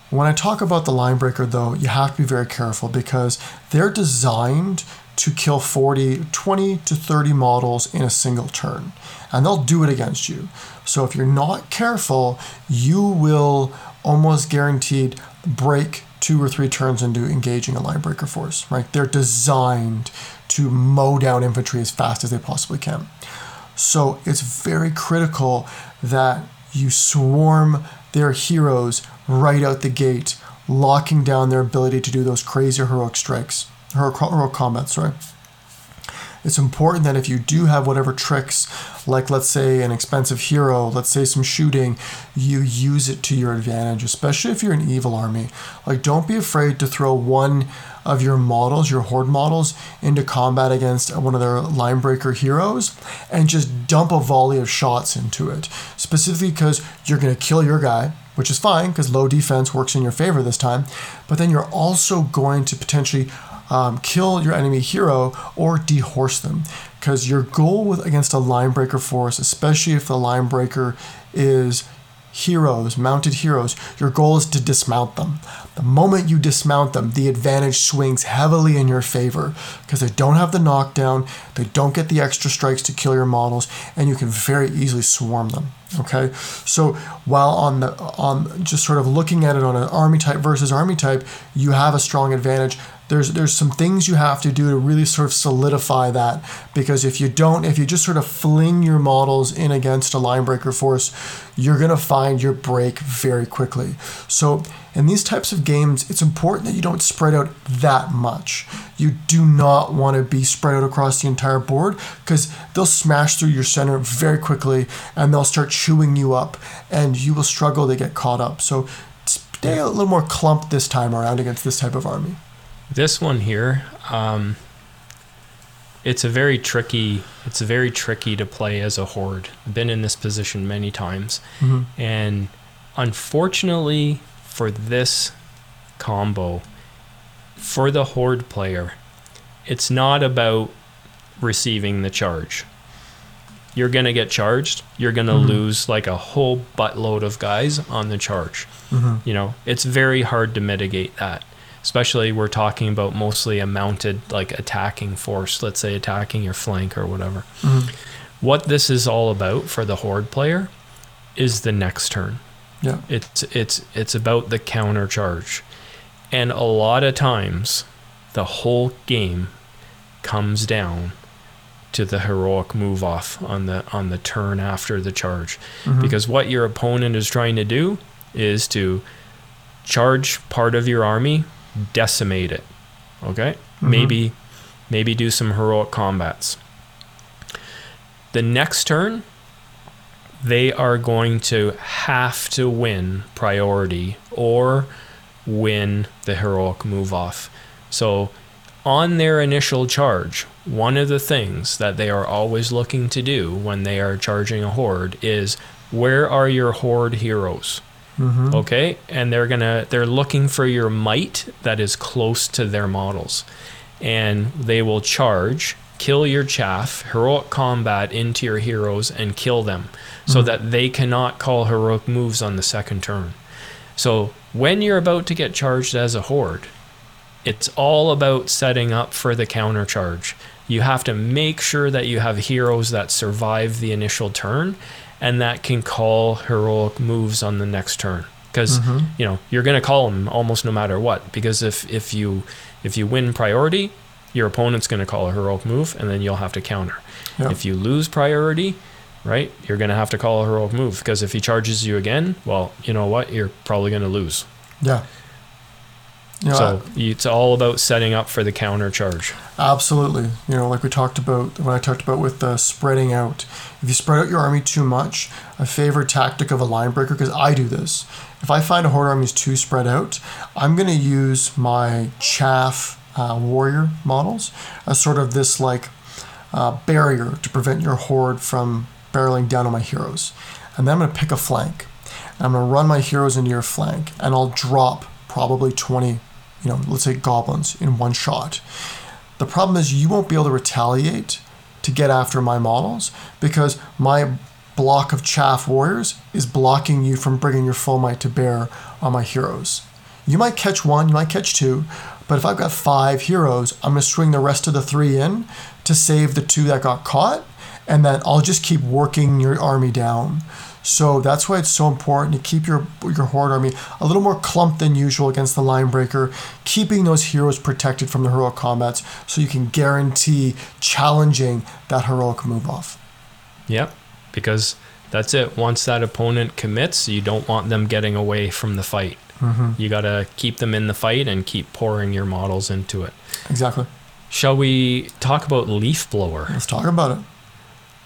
when I talk about the line breaker, though, you have to be very careful because they're designed to kill 40, 20 to 30 models in a single turn, and they'll do it against you. So if you're not careful, you will almost guaranteed break two or three turns into engaging a line breaker force, right? They're designed to mow down infantry as fast as they possibly can. So it's very critical that you swarm their heroes right out the gate, locking down their ability to do those crazy heroic strikes, heroic, combats, sorry. It's important that if you do have whatever tricks, like let's say an expensive hero, let's say some shooting, you use it to your advantage, especially if you're an evil army. Like, don't be afraid to throw one of your models, your horde models, into combat against one of their linebreaker heroes and just dump a volley of shots into it. Specifically because you're going to kill your guy, which is fine because low defense works in your favor this time, but then you're also going to potentially um, kill your enemy hero or dehorse them. Because your goal with against a linebreaker force, especially if the linebreaker is heroes, mounted heroes, your goal is to dismount them. The moment you dismount them, the advantage swings heavily in your favor because they don't have the knockdown, they don't get the extra strikes to kill your models, and you can very easily swarm them. Okay, so while on the on just sort of looking at it on an army type versus army type, you have a strong advantage. There's there's some things you have to do to really sort of solidify that because if you don't, if you just sort of fling your models in against a line breaker force, you're gonna find your break very quickly. So in these types of games, it's important that you don't spread out that much. You do not want to be spread out across the entire board because they'll smash through your center very quickly and they'll start chewing you up and you will struggle to get caught up. So stay a little more clumped this time around against this type of army. This one here, um, it's a very tricky. It's very tricky to play as a horde. I've been in this position many times, mm-hmm. and unfortunately for this combo, for the horde player, it's not about receiving the charge. You're gonna get charged. You're gonna mm-hmm. lose like a whole buttload of guys on the charge. Mm-hmm. You know, it's very hard to mitigate that especially we're talking about mostly a mounted like attacking force let's say attacking your flank or whatever. Mm-hmm. What this is all about for the horde player is the next turn. Yeah. it's it's it's about the counter charge. And a lot of times the whole game comes down to the heroic move off on the on the turn after the charge. Mm-hmm. Because what your opponent is trying to do is to charge part of your army decimate it okay mm-hmm. maybe maybe do some heroic combats the next turn they are going to have to win priority or win the heroic move off. So on their initial charge, one of the things that they are always looking to do when they are charging a horde is where are your horde heroes? Mm-hmm. Okay? And they're to they're looking for your might that is close to their models. And they will charge, kill your chaff, heroic combat into your heroes and kill them so that they cannot call heroic moves on the second turn. So when you're about to get charged as a horde, it's all about setting up for the counter charge. You have to make sure that you have heroes that survive the initial turn and that can call heroic moves on the next turn. Because mm-hmm. you know you're going to call them almost no matter what. Because if if you if you win priority, your opponent's going to call a heroic move, and then you'll have to counter. Yeah. If you lose priority, right, you're going to have to call a heroic move because if he charges you again, well, you know what, you're probably going to lose. Yeah. You know, so it's all about setting up for the counter charge. Absolutely. You know, like we talked about when I talked about with the spreading out. If you spread out your army too much, a favorite tactic of a line breaker, because I do this. If I find a horde army is too spread out, I'm going to use my chaff uh, warrior models as sort of this like uh, barrier to prevent your horde from barreling down on my heroes. And then I'm going to pick a flank. And I'm going to run my heroes into your flank, and I'll drop probably 20, you know, let's say goblins in one shot. The problem is you won't be able to retaliate to get after my models because my block of chaff warriors is blocking you from bringing your full might to bear on my heroes. You might catch one, you might catch two, but if I've got five heroes, I'm going to swing the rest of the three in to save the two that got caught, and then I'll just keep working your army down. So that's why it's so important to keep your your horde army a little more clumped than usual against the line breaker, keeping those heroes protected from the heroic combats, so you can guarantee challenging that heroic move off. Yep, because that's it. Once that opponent commits, you don't want them getting away from the fight. Mm-hmm. You got to keep them in the fight and keep pouring your models into it. Exactly. Shall we talk about leaf blower? Let's talk about it.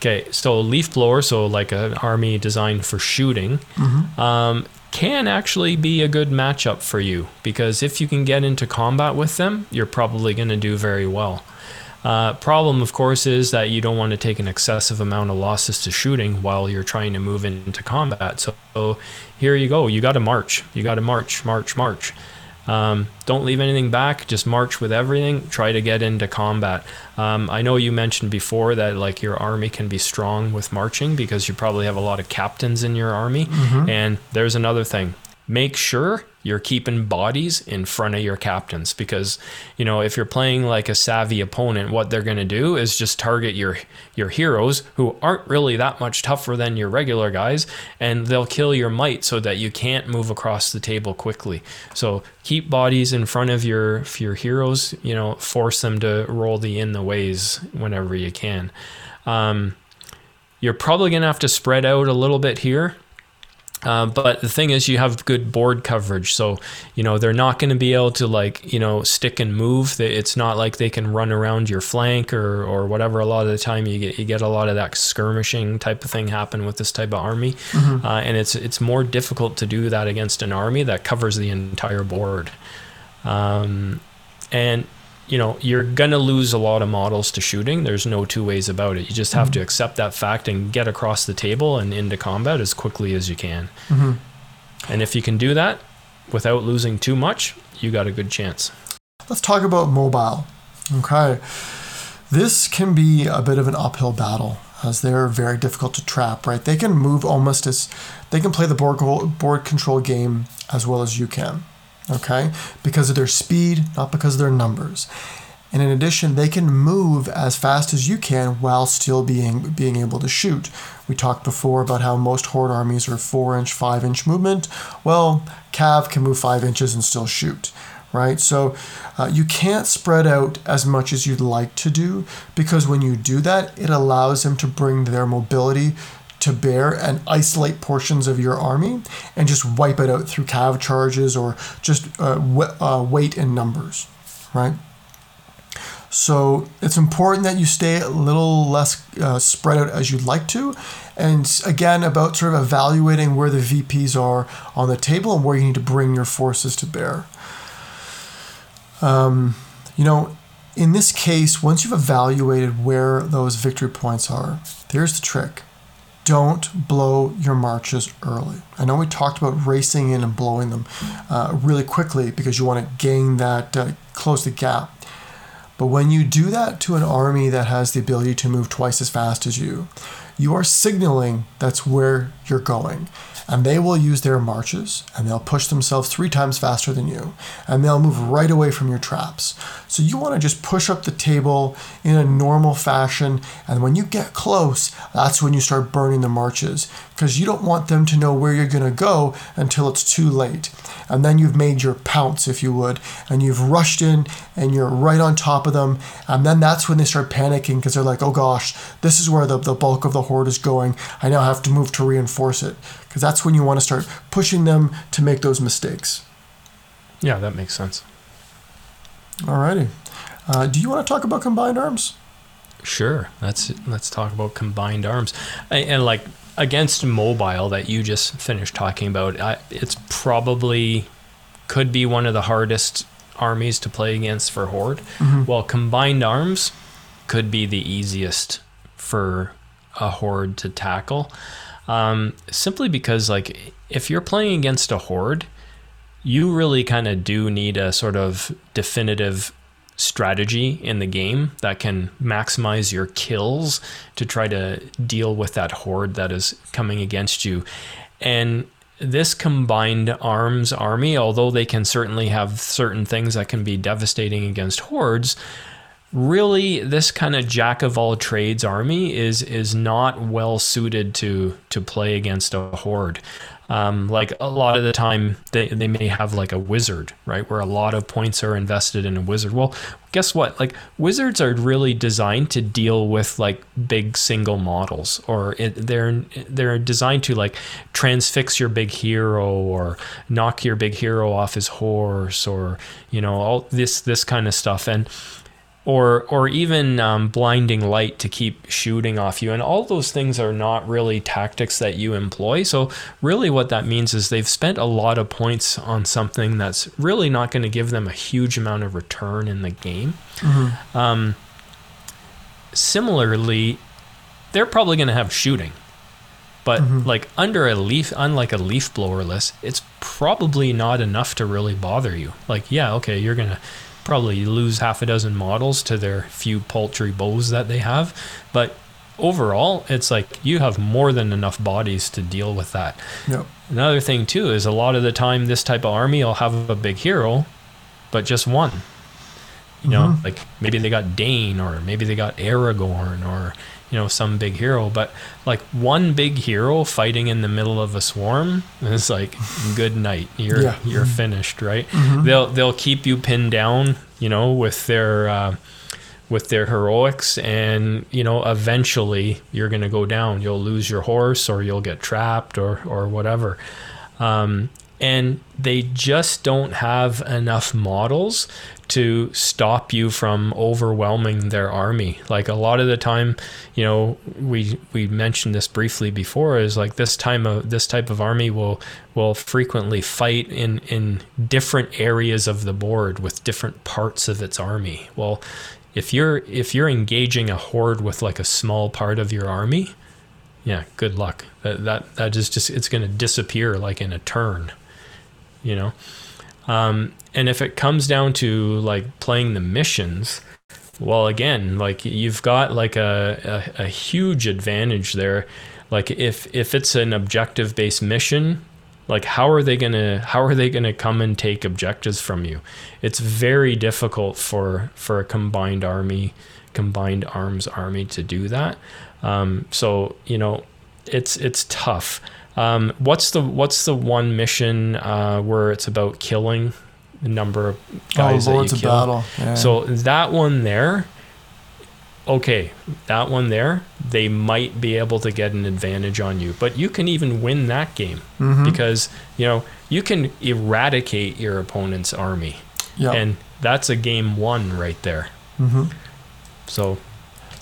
Okay, so leaf blower, so like an army designed for shooting, Mm-hmm. um, can actually be a good matchup for you because if you can get into combat with them, you're probably going to do very well. Uh, problem, of course, is that you don't want to take an excessive amount of losses to shooting while you're trying to move into combat. So, so here you go. You got to march. You got to march, march, march. Um, don't leave anything back. Just march with everything. Try to get into combat. Um, I know you mentioned before that like your army can be strong with marching because you probably have a lot of captains in your army. And there's another thing. Make sure you're keeping bodies in front of your captains because you know if you're playing like a savvy opponent what they're going to do is just target your your heroes who aren't really that much tougher than your regular guys and they'll kill your might so that you can't move across the table quickly. So keep bodies in front of your your heroes you know force them to roll the in the ways whenever you can. Um, you're probably going to have to spread out a little bit here uh, but the thing is, you have good board coverage, so you know they're not going to be able to like you know stick and move. It's not like they can run around your flank or or whatever. A lot of the time, you get you get a lot of that skirmishing type of thing happen with this type of army, uh, and it's it's more difficult to do that against an army that covers the entire board. Um, and you know you're gonna lose a lot of models to shooting. There's no two ways about it. You just have to accept that fact and get across the table and into combat as quickly as you can. Mm-hmm. And if you can do that without losing too much, you got a good chance. Let's talk about mobile. Okay. This can be a bit of an uphill battle as they're very difficult to trap, right? They can move almost as they can play the board board control game as well as you can. Okay? Because of their speed, not because of their numbers. And in addition, they can move as fast as you can while still being being able to shoot. We talked before about how most horde armies are four inch, five inch movement. Well, Cav can move five inches and still shoot, right? So uh, you can't spread out as much as you'd like to do because when you do that, it allows them to bring their mobility to bear and isolate portions of your army and just wipe it out through cav charges or just uh, w- uh, weight and numbers, right? So it's important that you stay a little less uh, spread out as you'd like to. And again, about sort of evaluating where the VPs are on the table and where you need to bring your forces to bear. Um, you know, in this case, once you've evaluated where those victory points are, there's the trick. Don't blow your marches early. I know we talked about racing in and blowing them uh, really quickly because you want to gain that, uh, close the gap. But when you do that to an army that has the ability to move twice as fast as you, you are signaling that's where you're going and they will use their marches and they'll push themselves three times faster than you and they'll move right away from your traps. So you want to just push up the table in a normal fashion and when you get close, that's when you start burning the marches because you don't want them to know where you're going to go until it's too late. And then you've made your pounce, if you would, and you've rushed in and you're right on top of them. And then that's when they start panicking because they're like, oh gosh, this is where the, the bulk of the horde is going. I now have to move to reinforce it because that's when you want to start pushing them to make those mistakes. Yeah, that makes sense. Alrighty. Uh, do you want to talk about combined arms? Sure. Let's let's talk about combined arms, and, and like against mobile that you just finished talking about. I, it's probably could be one of the hardest armies to play against for horde. Mm-hmm. Well, combined arms could be the easiest for a horde to tackle. Um, simply because, like, if you're playing against a horde, you really kind of do need a sort of definitive strategy in the game that can maximize your kills to try to deal with that horde that is coming against you. And this combined arms army, although they can certainly have certain things that can be devastating against hordes, really this kind of jack of all trades army is is not well suited to to play against a horde. Um, like a lot of the time, they, they may have like a wizard, right? Where a lot of points are invested in a wizard. Well, guess what? Like wizards are really designed to deal with like big single models, or it, they're they're designed to like transfix your big hero, or knock your big hero off his horse, or you know all this this kind of stuff. And or or even um, blinding light to keep shooting off you. And all those things are not really tactics that you employ. So really what that means is they've spent a lot of points on something that's really not going to give them a huge amount of return in the game. Mm-hmm. um, similarly they're probably going to have shooting. But Mhm. like under a leaf unlike a leaf blower list it's probably not enough to really bother you. Like yeah okay you're going to probably lose half a dozen models to their few paltry bows that they have. But overall, it's like you have more than enough bodies to deal with that. Yep. Another thing too is a lot of the time this type of army will have a big hero, but just one. You know, Mhm. like maybe they got Dain or maybe they got Aragorn or you know some big hero, but like one big hero fighting in the middle of a swarm is like good night. You're Yeah. you're finished, right? Mhm. They'll they'll keep you pinned down, you know, with their uh, with their heroics, and you know eventually you're gonna go down. You'll lose your horse, or you'll get trapped, or or whatever. Um, and they just don't have enough models to stop you from overwhelming their army. Like a lot of the time, you know, we we mentioned this briefly before is like this time of this type of army will will frequently fight in in different areas of the board with different parts of its army. Well, if you're if you're engaging a horde with like a small part of your army, yeah, good luck. That that that is just it's going to disappear like in a turn, you know. Um, and if it comes down to like playing the missions, well, again, like you've got like a, a, a huge advantage there. Like if if it's an objective based mission, like how are they gonna how are they gonna come and take objectives from you? It's very difficult for for a combined army, combined arms army to do that. Um, so you know, it's it's tough. Um, what's the what's the one mission uh, where it's about killing the number of guys oh, that you of kill? Battle. Yeah. So that one there, okay, that one there, they might be able to get an advantage on you, but you can even win that game Mhm. because you know you can eradicate your opponent's army, Yep. and that's a game one right there. Mhm. So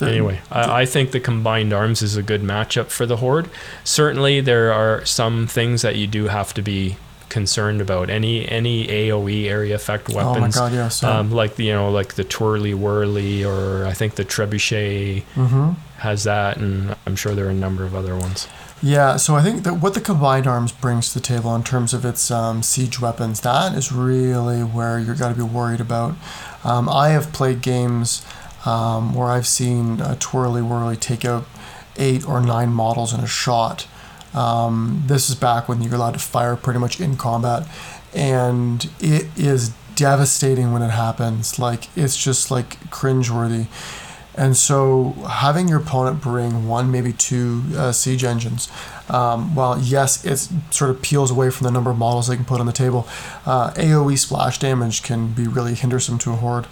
The- anyway, I, I think the combined arms is a good matchup for the horde. Certainly, there are some things that you do have to be concerned about. Any any AOE area effect weapons, Oh my weapons, god, yeah. So, um, like you know, like the twirly whirly, or I think the trebuchet mhm. has that, and I'm sure there are a number of other ones. Yeah, so I think that what the combined arms brings to the table in terms of its um, siege weapons, that is really where you're got to be worried about. Um, I have played games um, where I've seen a twirly whirly take out eight or nine models in a shot. Um, this is back when you're allowed to fire pretty much in combat, and it is devastating when it happens. Like it's just like cringeworthy. And so, having your opponent bring one, maybe two uh, siege engines, um, while yes, it sort of peels away from the number of models they can put on the table, uh, AoE splash damage can be really hindersome to a horde.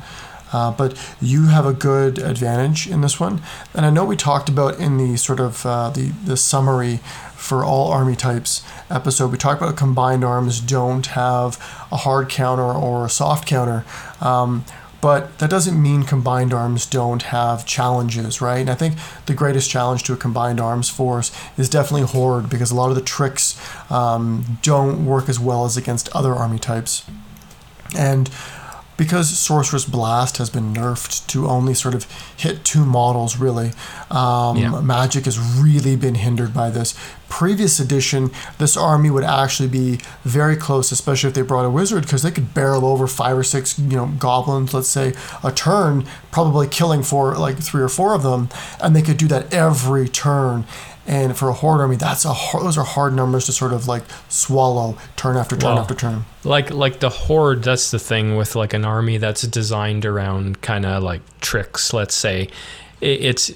Uh, but you have a good advantage in this one, and I know we talked about in the sort of uh, the the summary for all army types episode. We talked about combined arms don't have a hard counter or a soft counter. Um, but that doesn't mean combined arms don't have challenges, right? And I think the greatest challenge to a combined arms force is definitely Horde because a lot of the tricks um, don't work as well as against other army types. And because Sorcerous Blast has been nerfed to only sort of hit two models, really, um, Yeah. Magic has really been hindered by this. Previous edition, this army would actually be very close, especially if they brought a wizard, because they could barrel over five or six, you know, goblins, let's say, a turn, probably killing for like three or four of them, and they could do that every turn. And for a horde army, that's a hard, those are hard numbers to sort of like swallow turn after turn Wow. after turn. Like like the horde, that's the thing with like an army that's designed around kind of like tricks. Let's say it, it's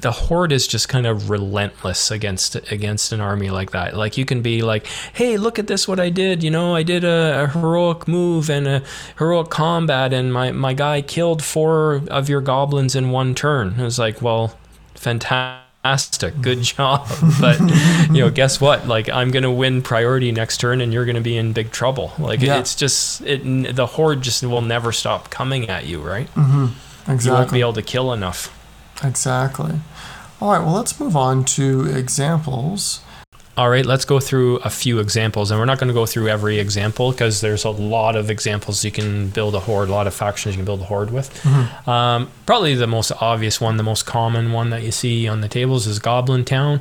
the horde is just kind of relentless against against an army like that. Like you can be like, hey, look at this, what I did. You know, I did a, a heroic move and a heroic combat, and my my guy killed four of your goblins in one turn. It was like, well, fantastic, good job. But you know, guess what? Like I'm gonna win priority next turn, and you're gonna be in big trouble. Like Yeah. it's just it. The horde just will never stop coming at you, right? Mm-hmm. Exactly. You won't be able to kill enough. Exactly. All right, well, let's move on to examples. All right, let's go through a few examples, and we're not going to go through every example because there's a lot of examples you can build a horde, a lot of factions you can build a horde with. Um, probably the most obvious one, the most common one that you see on the tables is Goblin Town.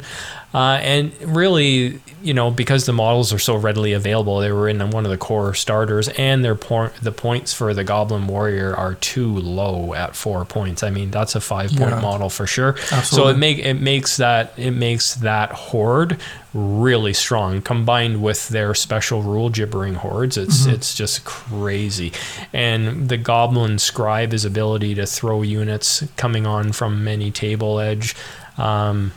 Uh, and really, you know, because the models are so readily available, they were in one of the core starters, and their por- the points for the Goblin Warrior are too low at four points. I mean, that's a five point Yeah. model for sure. So it make it makes that it makes that horde really strong combined with their special rule gibbering hordes it's it's just crazy and the goblin scribe his ability to throw units coming on from any table edge um,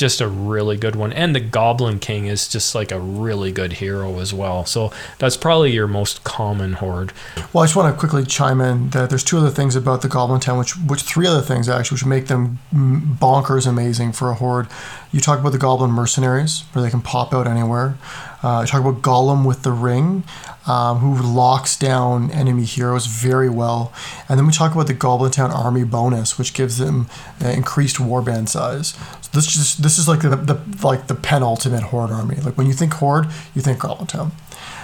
just a really good one and the goblin king is just like a really good hero as well so that's probably your most common horde Well, I just want to quickly chime in that there's two other things about the Goblin Town, which, which three other things actually, which make them bonkers amazing for a horde. You talk about the Goblin Mercenaries, where they can pop out anywhere. Uh, talk about Gollum with the Ring, um, who locks down enemy heroes very well. And then we talk about the Goblin Town Army bonus, which gives them uh, increased warband size. So this just this is like the, the like the penultimate horde army. Like when you think horde, you think Goblin Town.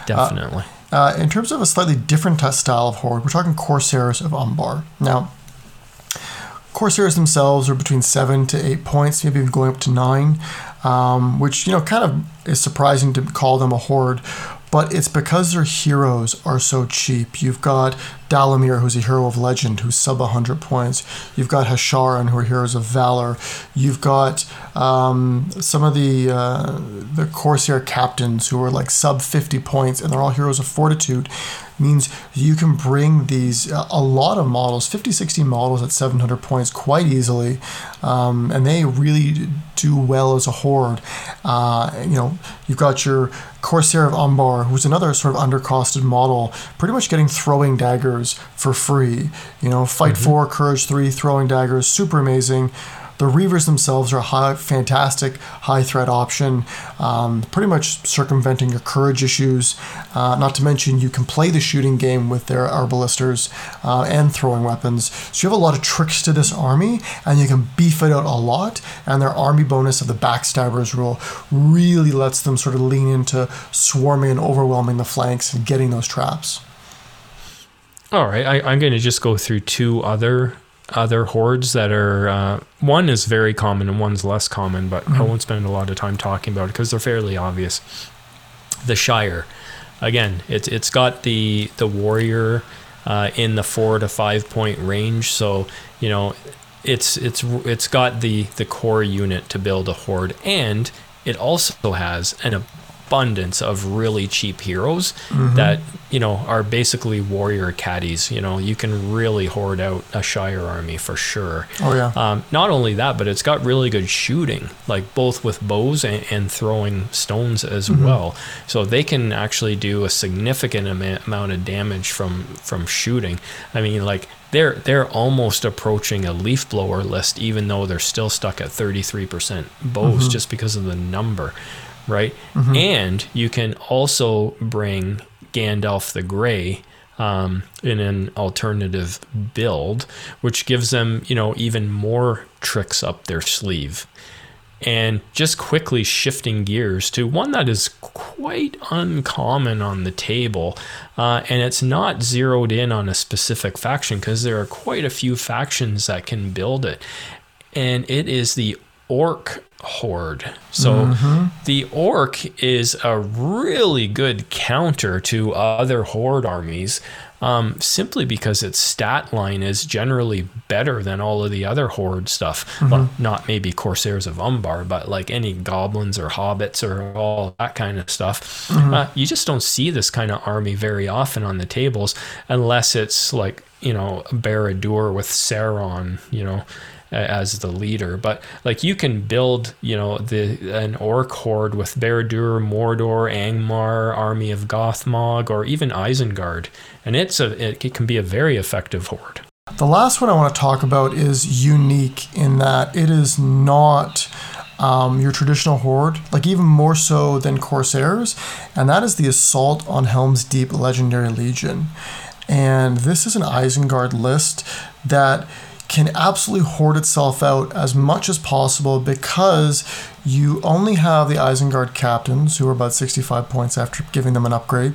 definitely Uh, in terms of a slightly different t- style of horde, we're talking Corsairs of Umbar. Now, Corsairs themselves are between seven to eight points, maybe even going up to nine, um, which you know kind of is surprising to call them a horde. But it's because their heroes are so cheap. You've got Dalamyr, who's a hero of legend, who's sub 100 points. You've got Hasharin, who are heroes of valor. You've got um, some of the uh, the Corsair captains who are like sub 50 points, and they're all heroes of fortitude. Means you can bring these uh, a lot of models, 50, 60 models at 700 points quite easily, um, and they really do well as a horde. Uh, you know, you've got your Corsair of Umbar, who's another sort of undercosted model, pretty much getting throwing daggers for free. You know, fight four, courage three, throwing daggers, super amazing. The Reavers themselves are a high, fantastic high threat option, um, pretty much circumventing your courage issues. Uh, not to mention, you can play the shooting game with their arbalesters uh, and throwing weapons. So you have a lot of tricks to this army, and you can beef it out a lot. And their army bonus of the Backstabbers rule really lets them sort of lean into swarming and overwhelming the flanks and getting those traps. All right, I, I'm going to just go through two other other hordes that are uh, one is very common and one's less common, but I won't spend a lot of time talking about it because they're fairly obvious. The Shire, again, it's it's got the the warrior uh, in the four to five point range, so you know it's it's it's got the the core unit to build a horde, and it also has an abundance of really cheap heroes mm-hmm. that you know are basically warrior caddies. You know, you can really hoard out a Shire army for sure. Oh yeah. Um, not only that, but it's got really good shooting, like both with bows and, and throwing stones as mm-hmm. well. So they can actually do a significant ama- amount of damage from from shooting. I mean, like they're they're almost approaching a leaf blower list, even though they're still stuck at 33% bows mm-hmm. just because of the number, right? And you can also bring Gandalf the Grey um, in an alternative build, which gives them, you know, even more tricks up their sleeve. And just quickly shifting gears to one that is quite uncommon on the table, uh, and it's not zeroed in on a specific faction because there are quite a few factions that can build it, and it is the Orc Horde. So the Orc is a really good counter to other Horde armies um, simply because its stat line is generally better than all of the other Horde stuff. Well, not maybe Corsairs of Umbar, but like any goblins or hobbits or all that kind of stuff. Uh, you just don't see this kind of army very often on the tables unless it's like, you know, Barad-dûr with Sauron, you know a- as the leader. But like you can build, you know, the an orc horde with Barad-dûr, Mordor, Angmar, army of Gothmog, or even Isengard, and it's a it, it can be a very effective horde. The last one I want to talk about is unique in that it is not um, your traditional horde, like even more so than Corsairs, and that is the Assault on Helm's Deep Legendary Legion. And this is an Isengard list that can absolutely hoard itself out as much as possible because you only have the Isengard captains, who are about 65 points after giving them an upgrade,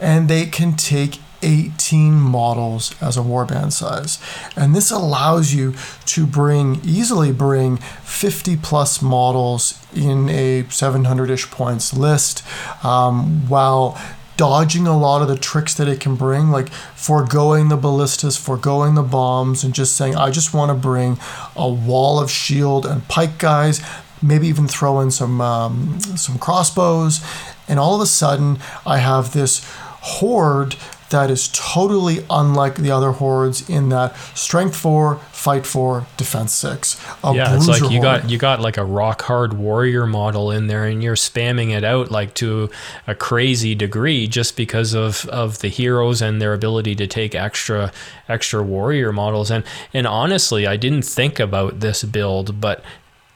and they can take 18 models as a warband size. And this allows you to bring, easily bring 50 plus models in a 700 ish points list um, while dodging a lot of the tricks that it can bring, like foregoing the ballistas, foregoing the bombs, and just saying, I just want to bring a wall of shield and pike guys, maybe even throw in some um, some crossbows, and all of a sudden I have this horde that is totally unlike the other hordes in that strength four, fight four, defense six. Yeah, it's like you horde. got you got like a rock hard warrior model in there, and you're spamming it out like to a crazy degree just because of of the heroes and their ability to take extra extra warrior models. And and honestly, I didn't think about this build, but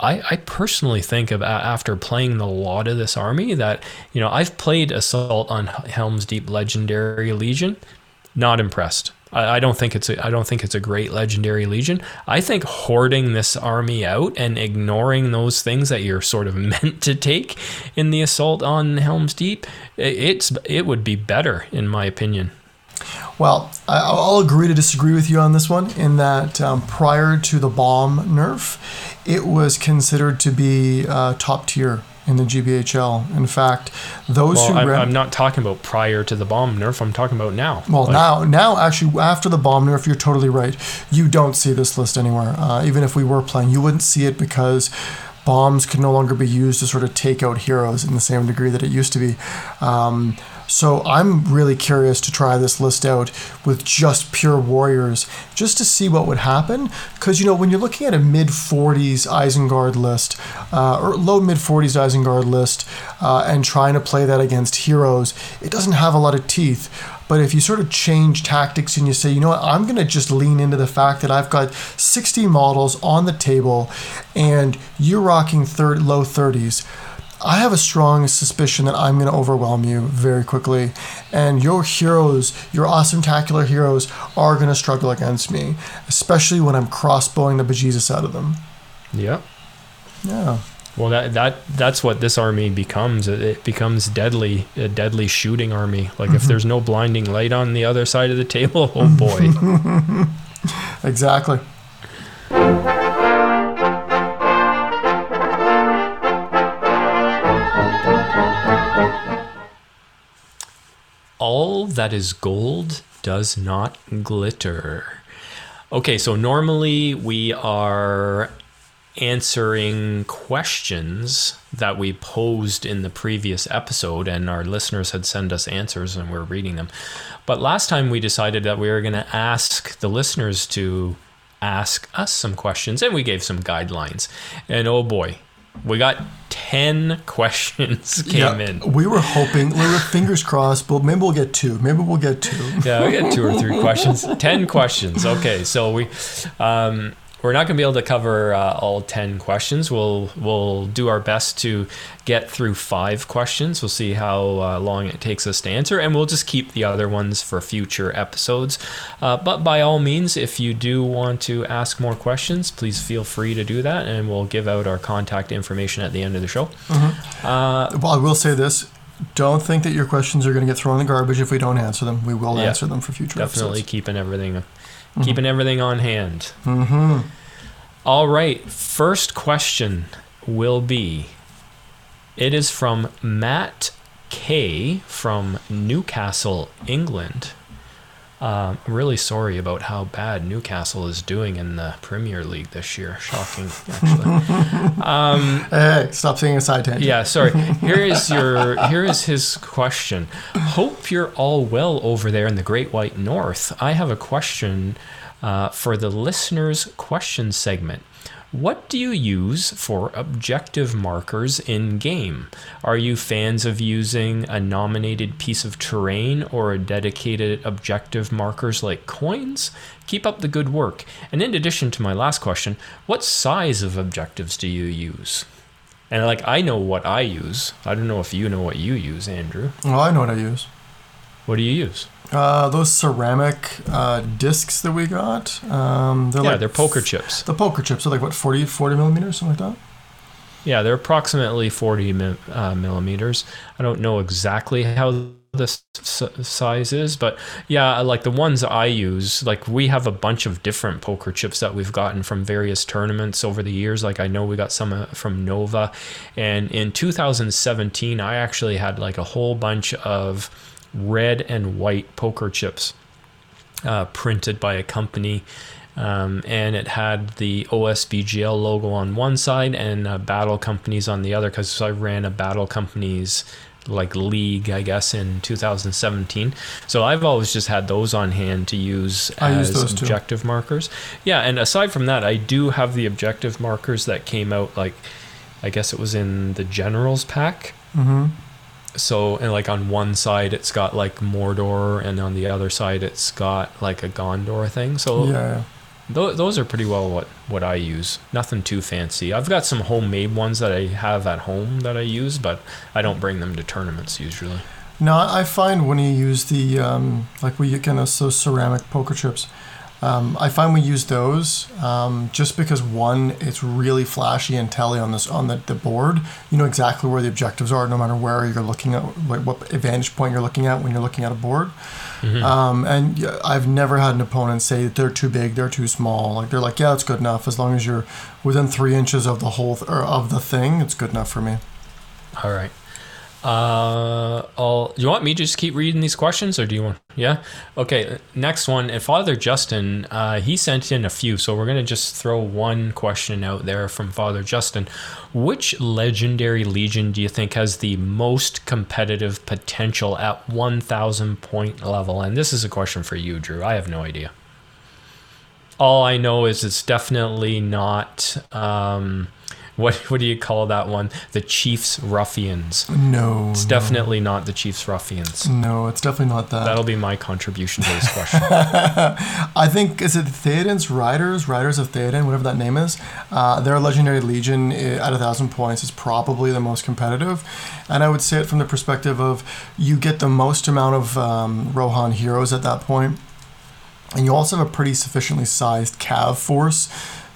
I, I personally think of after playing a lot of this army that you know I've played Assault on Helm's Deep Legendary Legion, not impressed. I, I don't think it's a I don't think it's a great Legendary Legion. I think hoarding this army out and ignoring those things that you're sort of meant to take in the Assault on Helm's Deep, i- it's it would be better in my opinion. Well, I'll agree to disagree with you on this one in that um, prior to the bomb nerf, it was considered to be uh, top tier in the GBHL. In fact, those Well, who I'm. I'm not talking about prior to the bomb nerf. I'm talking about now. well, Like, now, now actually, after the bomb nerf, you're totally right. You don't see this list anywhere. Uh, even if we were playing, you wouldn't see it because bombs can no longer be used to sort of take out heroes in the same degree that it used to be. Um, So I'm really curious to try this list out with just pure warriors, just to see what would happen. Because you know, when you're looking at a mid 40s Isengard list, uh, or low mid 40s Isengard list, uh, and trying to play that against heroes, it doesn't have a lot of teeth. But if you sort of change tactics and you say, you know what, I'm going to just lean into the fact that I've got 60 models on the table and you're rocking third, low 30s, I have a strong suspicion that I'm going to overwhelm you very quickly. And your heroes, your awesome tacular heroes, are going to struggle against me, especially when I'm crossbowing the bejesus out of them. Yep. Yeah. Well, that that that's what this army becomes. It, it becomes deadly, a deadly shooting army. Like if mm-hmm. there's no blinding light on the other side of the table, oh boy. Exactly. All that is gold does not glitter. Okay, so normally we are answering questions that we posed in the previous episode, and our listeners had sent us answers and we're reading them. But last time we decided that we were going to ask the listeners to ask us some questions, and we gave some guidelines. And oh boy, we got 10 questions came in. We were hoping, we were fingers crossed, but maybe we'll get two. Maybe we'll get two. yeah, we got two or three questions. Ten questions. Okay, so we um, we're not going to be able to cover uh, all ten questions. We'll we'll do our best to get through five questions. We'll see how uh, long it takes us to answer, and we'll just keep the other ones for future episodes. Uh, but by all means, if you do want to ask more questions, please feel free to do that, and we'll give out our contact information at the end of the show. Uh, Well, I will say this. Don't think that your questions are going to get thrown in the garbage if we don't answer them. We will Yeah, answer them for future definitely episodes. keeping everything keeping everything on hand. Mm-hmm. all right first question will be it is from matt k from newcastle england um, I'm really sorry about how bad Newcastle is doing in the Premier League this year. Shocking, actually. um, Hey, stop saying a side tangent. yeah, sorry. Here is your here is his question. Hope you're all well over there in the Great White North. I have a question uh, for the listeners' question segment. What do you use for objective markers in game? Are you fans of using a nominated piece of terrain or a dedicated objective markers like coins? Keep up the good work. And in addition to my last question, what size of objectives do you use? And like I know what I use. I don't know if you know what you use, Andrew. Oh, I know what I use. What do you use? Uh, those ceramic uh, discs that we got. Um, they're yeah, like they're poker chips. The poker chips are like what 40, 40 millimeters, something like that. Yeah, they're approximately 40 mi- uh, millimeters. I don't know exactly how the s- s- size is, but yeah, like the ones I use, like we have a bunch of different poker chips that we've gotten from various tournaments over the years. Like I know we got some uh, from Nova, and in 2017, I actually had like a whole bunch of red and white poker chips uh, printed by a company. Um, and it had the OSBGL logo on one side and uh, Battle Companies on the other because I ran a Battle Companies like league, I guess, in 2017. So I've always just had those on hand to use I use as too. objective markers. Yeah, and aside from that, I do have the objective markers that came out like I guess it was in the Generals pack. Mm-hmm. So, and like on one side, it's got like Mordor, and on the other side, it's got like a Gondor thing. So, Yeah. Tho- those are pretty well what, what I use. Nothing too fancy. I've got some homemade ones that I have at home that I use, but I don't bring them to tournaments usually. No, I find when you use the um, like we get those, those ceramic poker chips, um, I find we use those um, just because one, it's really flashy and telly on this on the, the board. You know exactly where the objectives are, no matter where you're looking at, what, what vantage point you're looking at when you're looking at a board. Um, and I've never had an opponent say that they're too big, they're too small. Like they're like, yeah, it's good enough as long as you're within three inches of the whole th- or of the thing. It's good enough for me. All right. Uh, I'll, do you want me to just keep reading these questions or do you want? Yeah. Okay. Next one. And Father Justin, uh, he sent in a few. So we're to just throw one question out there from Father Justin. Which legendary legion do you think has the most competitive potential at 1000 point level? And this is a question for you, Drew. I have no idea. All I know is it's definitely not. Um, what what do you call that one? The Chiefs Ruffians. No. It's definitely not the Chiefs Ruffians. No, it's definitely not that. That'll be my contribution to this question. I think is it Theoden's Riders, Riders of Theoden, whatever that name is. Uh, their legendary legion uh, at a thousand points is probably the most competitive, and I would say it from the perspective of you get the most amount of um, Rohan heroes at that point, and you also have a pretty sufficiently sized Cav force.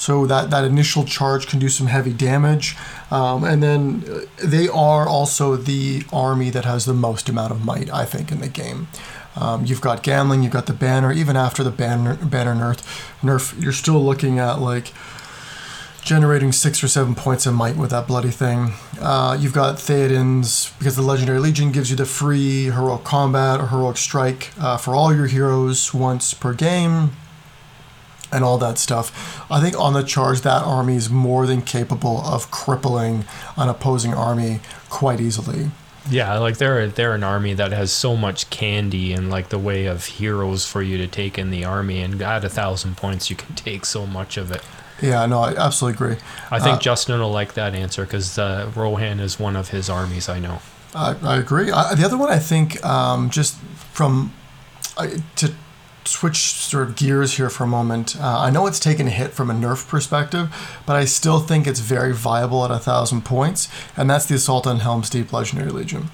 So that, that initial charge can do some heavy damage. Um, and then uh, they are also the army that has the most amount of might, I think, in the game. Um, you've got Gamling, you've got the banner. Even after the banner, banner nerf, nerf, you're still looking at like generating six or seven points of might with that bloody thing. Uh, you've got Theoden's, because the Legendary Legion gives you the free heroic combat or heroic strike uh, for all your heroes once per game and all that stuff. I think on the charge, that army is more than capable of crippling an opposing army quite easily. Yeah, like they're they're an army that has so much candy and like the way of heroes for you to take in the army, and at a thousand points you can take so much of it. Yeah, no, I absolutely agree. I think uh, Justin will like that answer because uh, Rohan is one of his armies. I know. I, I agree. I, the other one, I think, um, just from to switch sort of gears here for a moment. Uh, I know it's taken a hit from a nerf perspective, but I still think it's very viable at a thousand points, and that's the Assault on Helm's Deep Legendary Legion.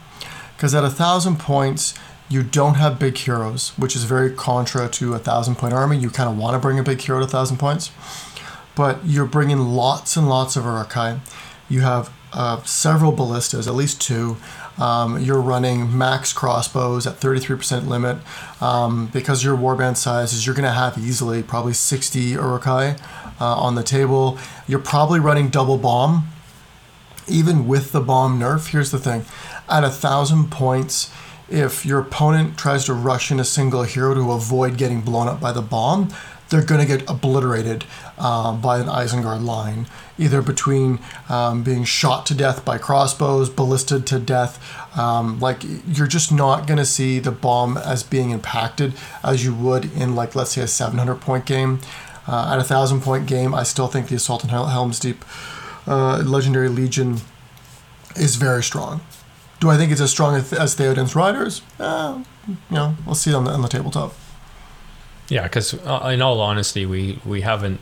Because at a thousand points, you don't have big heroes, which is very contra to a thousand point army. You kind of want to bring a big hero to a thousand points, but you're bringing lots and lots of Uruk-hai. You have uh, several ballistas, at least two. Um, you're running max crossbows at 33% limit. Um, because your warband sizes, you're going to have easily probably 60 Uruk-hai uh, on the table. You're probably running double bomb. Even with the bomb nerf, here's the thing at a thousand points, if your opponent tries to rush in a single hero to avoid getting blown up by the bomb, they're going to get obliterated um, by an Isengard line, either between um, being shot to death by crossbows, ballisted to death. Um, like you're just not going to see the bomb as being impacted as you would in like let's say a 700 point game. Uh, at a thousand point game, I still think the Assault on Helm's Deep uh, Legendary Legion is very strong. Do I think it's as strong as, as Theoden's Riders? Uh, you know, we'll see on the, on the tabletop. Yeah, because uh, in all honesty, we we haven't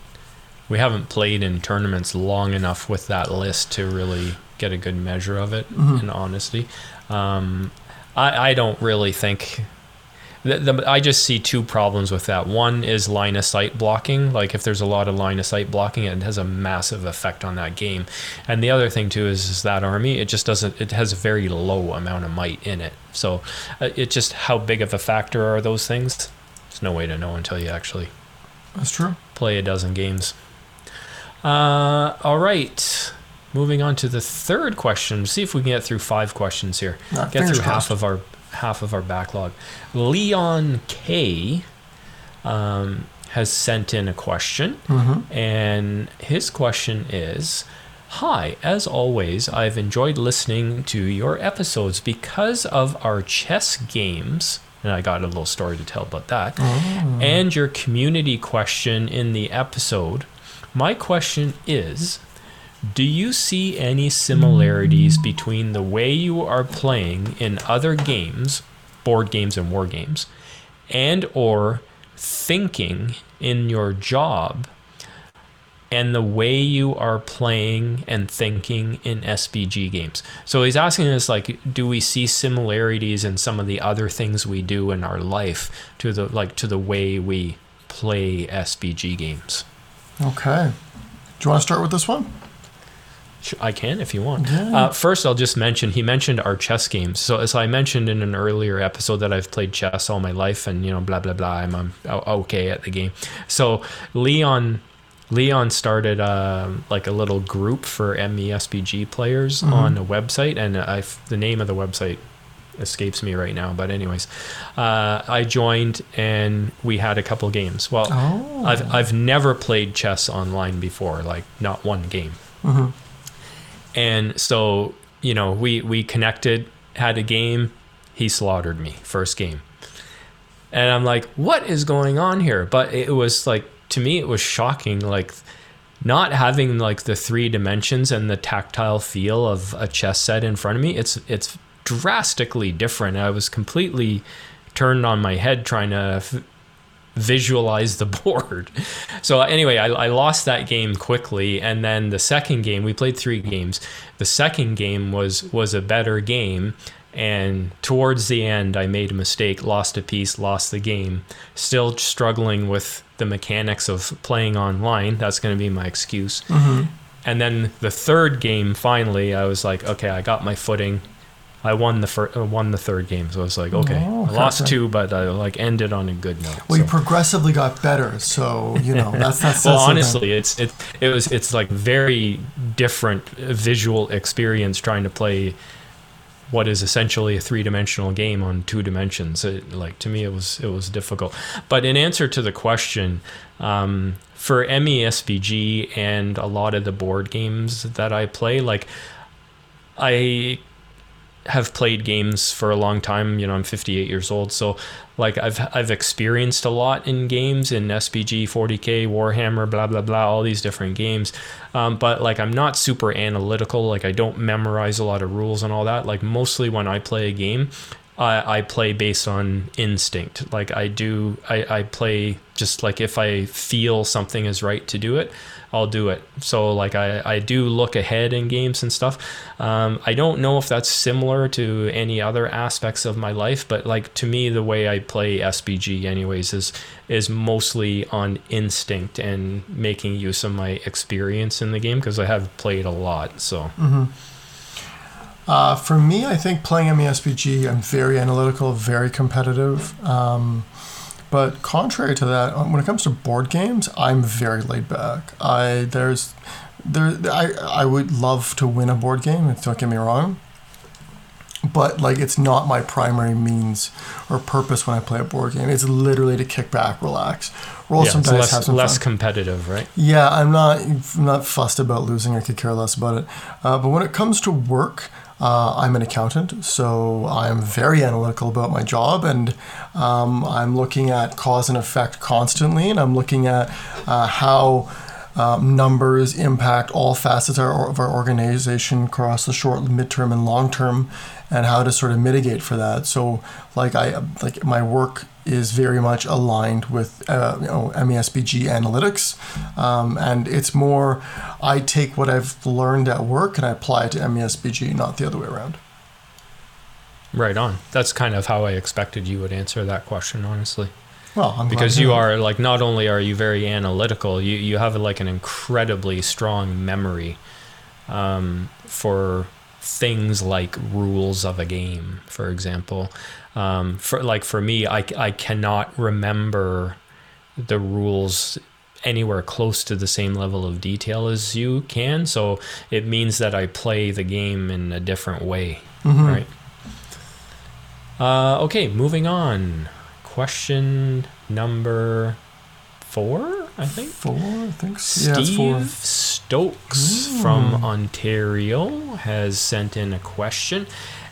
we haven't played in tournaments long enough with that list to really get a good measure of it. Mm-hmm. In honesty, um, I I don't really think. The, the, I just see two problems with that. One is line of sight blocking. Like if there's a lot of line of sight blocking, it has a massive effect on that game. And the other thing too is, is that army. It just doesn't. It has a very low amount of might in it. So uh, it just how big of a factor are those things? There's no way to know until you actually. That's true. Play a dozen games. Uh, all right. Moving on to the third question. See if we can get through five questions here. Uh, get through crossed. half of our half of our backlog. Leon K. Um, has sent in a question, mm-hmm. and his question is. Hi, as always, I've enjoyed listening to your episodes because of our chess games and I got a little story to tell about that. Oh. And your community question in the episode. My question is Do you see any similarities between the way you are playing in other games, board games and war games, and or thinking in your job and the way you are playing and thinking in SBG games. So he's asking us like do we see similarities in some of the other things we do in our life to the like to the way we play SBG games? Okay. Do you want to start with this one? I can if you want. Yeah. Uh, first, I'll just mention he mentioned our chess games. So, as I mentioned in an earlier episode, that I've played chess all my life, and you know, blah blah blah. I'm, I'm okay at the game. So, Leon Leon started uh, like a little group for MESBG players Mhm. on a website, and I the name of the website escapes me right now. But anyways, uh, I joined and we had a couple games. Well, Oh. I've I've never played chess online before, like not one game. Mhm. And so, you know, we we connected, had a game, he slaughtered me first game. And I'm like, what is going on here? But it was like to me it was shocking like not having like the three dimensions and the tactile feel of a chess set in front of me. It's it's drastically different. I was completely turned on my head trying to f- visualize the board. So anyway, I, I lost that game quickly, and then the second game we played three games. The second game was was a better game, and towards the end I made a mistake, lost a piece, lost the game. Still struggling with the mechanics of playing online. That's going to be my excuse. Mhm. And then the third game, finally, I was like, okay, I got my footing. I won the fir- uh, won the third game, so I was like, okay, Oh, I lost okay. two, but I like ended on a good note. Well, you progressively got better, so you know that's that's. well, that's honestly, it's it it was it's like very different visual experience trying to play what is essentially a three dimensional game on two dimensions. It, like to me, it was it was difficult. But in answer to the question, um, for MESBG and a lot of the board games that I play, like I have played games for a long time. You know, I'm 58 years old, so like I've I've experienced a lot in games in SBG, 40k, Warhammer, blah blah blah, all these different games. Um, but like I'm not super analytical. Like I don't memorize a lot of rules and all that. Like mostly when I play a game, I, I play based on instinct. Like I do, I, I play just like if I feel something is right to do it, I'll do it. So like I, I do look ahead in games and stuff. Um, I don't know if that's similar to any other aspects of my life, but like to me, the way I play SBG anyways is is mostly on instinct and making use of my experience in the game because I have played a lot. So Uh, for me, I think playing MESBG, I'm very analytical, very competitive. Um, but contrary to that, um, when it comes to board games, I'm very laid back. I there's there I I would love to win a board game. Don't get me wrong. But like, it's not my primary means or purpose when I play a board game. It's literally to kick back, relax, roll yeah, some dice, less, have some less fun. competitive, right? Yeah, I'm not I'm not fussed about losing. I could care less about it. Uh, but when it comes to work, uh, I'm an accountant, so I'm very analytical about my job, and um, I'm looking at cause and effect constantly, and I'm looking at uh, how. Um, numbers impact all facets of our, organization across the short, midterm, and long term, and how to sort of mitigate for that. So, like I like my work is very much aligned with uh, you know MESBG analytics, um, and it's more I take what I've learned at work and I apply it to MESBG, not the other way around. Right on. That's kind of how I expected you would answer that question, honestly. Well, I'm because you are like not only are you very analytical you you have like an incredibly strong memory um, for things like rules of a game for example um, for like for me I, I cannot remember the rules anywhere close to the same level of detail as you can so it means that I play the game in a different way Mhm. right uh, okay moving on question number four, I think. Four, I think. so. Yeah, Steve four. Stokes Ooh. from Ontario has sent in a question,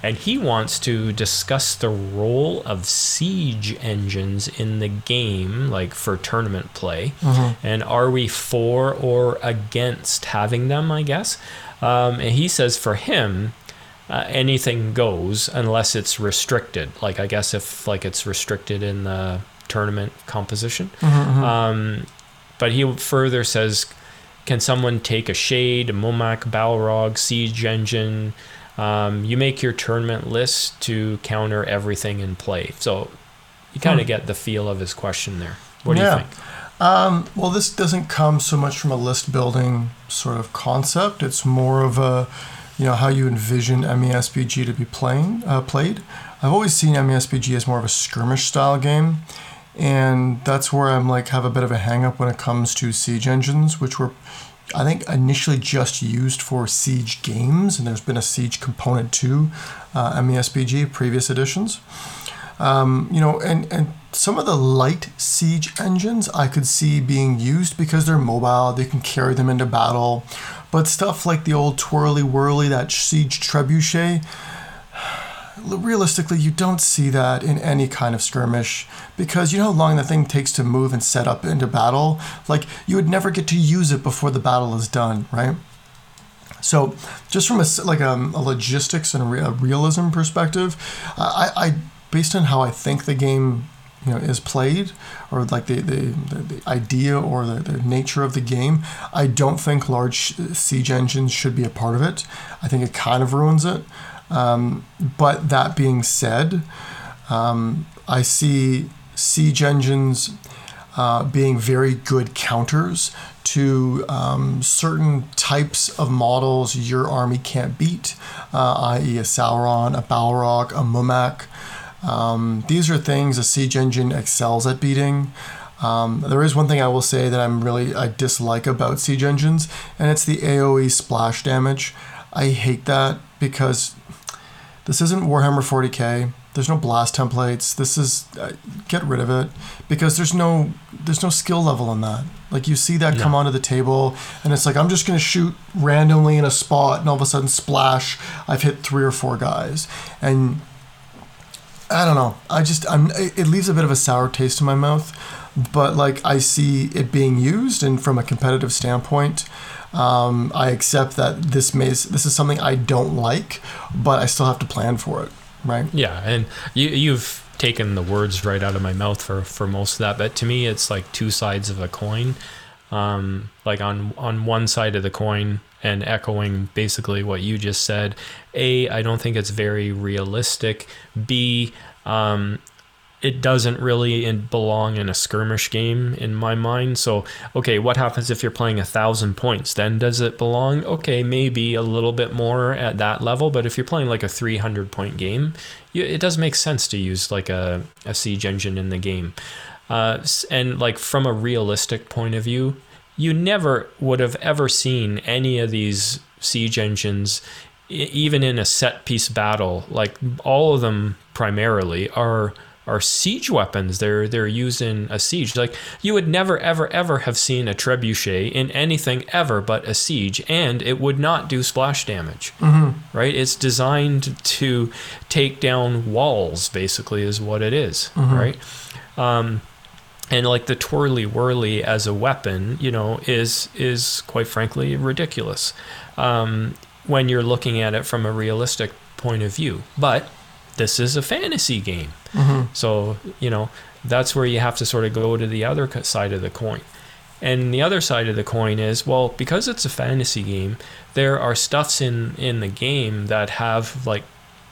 and he wants to discuss the role of siege engines in the game, like for tournament play. Mhm. And are we for or against having them? I guess. Um, and he says for him, uh, anything goes unless it's restricted. Like I guess if like it's restricted in the tournament composition. Mhm, mhm. Um, but he further says, can someone take a shade, a Mûmak, Balrog, siege engine? Um, you make your tournament list to counter everything in play. So you kind of Hmm. get the feel of his question there. What do Yeah. you think? Um, well, this doesn't come so much from a list building sort of concept. It's more of a, you know, how you envision MESBG to be playing uh, played. I've always seen MESBG as more of a skirmish style game, and that's where I'm like have a bit of a hang up when it comes to siege engines, which were I think initially just used for siege games, and there's been a siege component to uh, MESBG previous editions. Um, you know, and and some of the light siege engines I could see being used because they're mobile, they can carry them into battle. But stuff like the old twirly whirly, that siege trebuchet, realistically, you don't see that in any kind of skirmish because you know how long the thing takes to move and set up into battle. Like you would never get to use it before the battle is done, right? So, just from a like a, a logistics and a, realism perspective, I, I based on how I think the game you know is played or like the the, the, idea or the, the nature of the game i don't think large uh, siege engines should be a part of it i think it kind of ruins it um, but that being said, um, I see siege engines uh, being very good counters to um, certain types of models your army can't beat, uh, i.e., a Sauron, a Balrog, a Mûmak. Um, these are things a siege engine excels at beating. Um, there is one thing I will say that I'm really I dislike about siege engines, and it's the AOE splash damage. I hate that because this isn't Warhammer 40k. There's no blast templates. This is uh, get rid of it because there's no there's no skill level in that. Like you see that no. come onto the table and it's like I'm just going to shoot randomly in a spot and all of a sudden splash I've hit 3 or 4 guys. And I don't know. I just I'm it leaves a bit of a sour taste in my mouth, but like I see it being used and from a competitive standpoint, um, I accept that this may this is something I don't like, but I still have to plan for it, right? Yeah, and you you've taken the words right out of my mouth for for most of that, but to me, it's like two sides of a coin. Um, like on on one side of the coin, and echoing basically what you just said. A, I don't think it's very realistic. B, um, it doesn't really belong in a skirmish game in my mind. So, okay, what happens if you're playing a thousand points? Then does it belong? Okay, maybe a little bit more at that level. But if you're playing like a 300 point game, it does make sense to use like a, a siege engine in the game. Uh, and like from a realistic point of view, you never would have ever seen any of these siege engines even in a set piece battle like all of them primarily are are siege weapons. They're they're used in a siege. Like you would never ever ever have seen a trebuchet in anything ever but a siege, and it would not do splash damage. Mm-hmm. Right? It's designed to take down walls. Basically, is what it is, mm-hmm. Right. Um, and like the twirly whirly as a weapon, you know, is is quite frankly ridiculous um, when you're looking at it from a realistic point of view. But this is a fantasy game. Mm-hmm. So, you know, that's where you have to sort of go to the other side of the coin. And the other side of the coin is, well, because it's a fantasy game, there are stuffs in, in the game that have like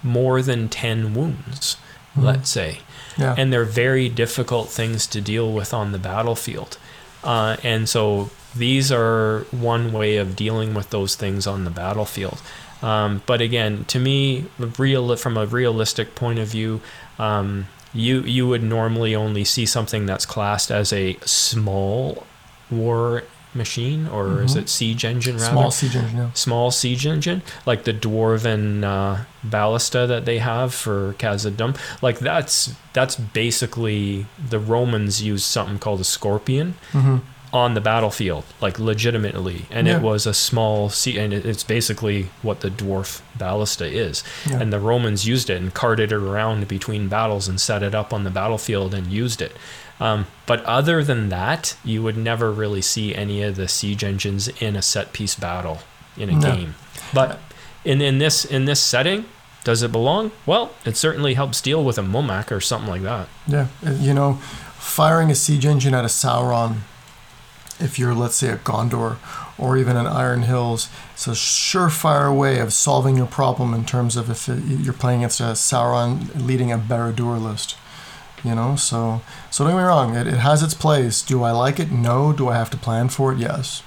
more than 10 wounds, mm-hmm. let's say. Yeah. And they're very difficult things to deal with on the battlefield. Uh, and so these are one way of dealing with those things on the battlefield. Um, but again, to me, real from a realistic point of view, um, you you would normally only see something that's classed as a small war machine, or mm-hmm. is it siege engine rather? Small siege engine. Yeah. Small siege engine, like the dwarven uh, ballista that they have for Khazad-dûm. Like that's that's basically the Romans used something called a scorpion. Mm-hmm on the battlefield, like legitimately. And yeah. it was a small sea, and it's basically what the dwarf ballista is. Yeah. And the Romans used it and carted it around between battles and set it up on the battlefield and used it. Um, but other than that, you would never really see any of the siege engines in a set piece battle in a no. game. But in, in this in this setting, does it belong? Well, it certainly helps deal with a Mûmak or something like that. Yeah, you know, firing a siege engine at a Sauron if you're, let's say, at Gondor or even at Iron Hills, it's a surefire way of solving your problem in terms of if it, you're playing against a Sauron leading a Barad-dûr list. You know, so so don't get me wrong, it, it has its place. Do I like it? No. Do I have to plan for it? Yes.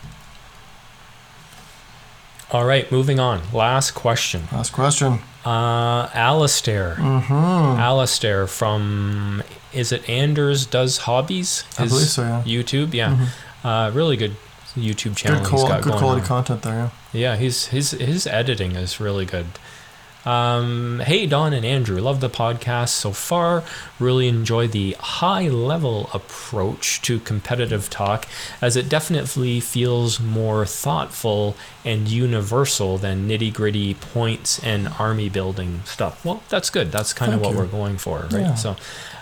All right, moving on. Last question. Last question. Uh, Alistair. Mm-hmm. Alistair from is it Anders does hobbies? I believe so, yeah. YouTube, yeah, uh, really good YouTube channel Good, got good quality on. content there. Yeah. Yeah, he's his his editing is really good. Um, hey Don and Andrew, love the podcast so far. Really enjoy the high level approach to competitive talk, as it definitely feels more thoughtful and universal than nitty gritty points and army building stuff. Well, that's good. That's kind of what you. we're going for, right? Yeah. So,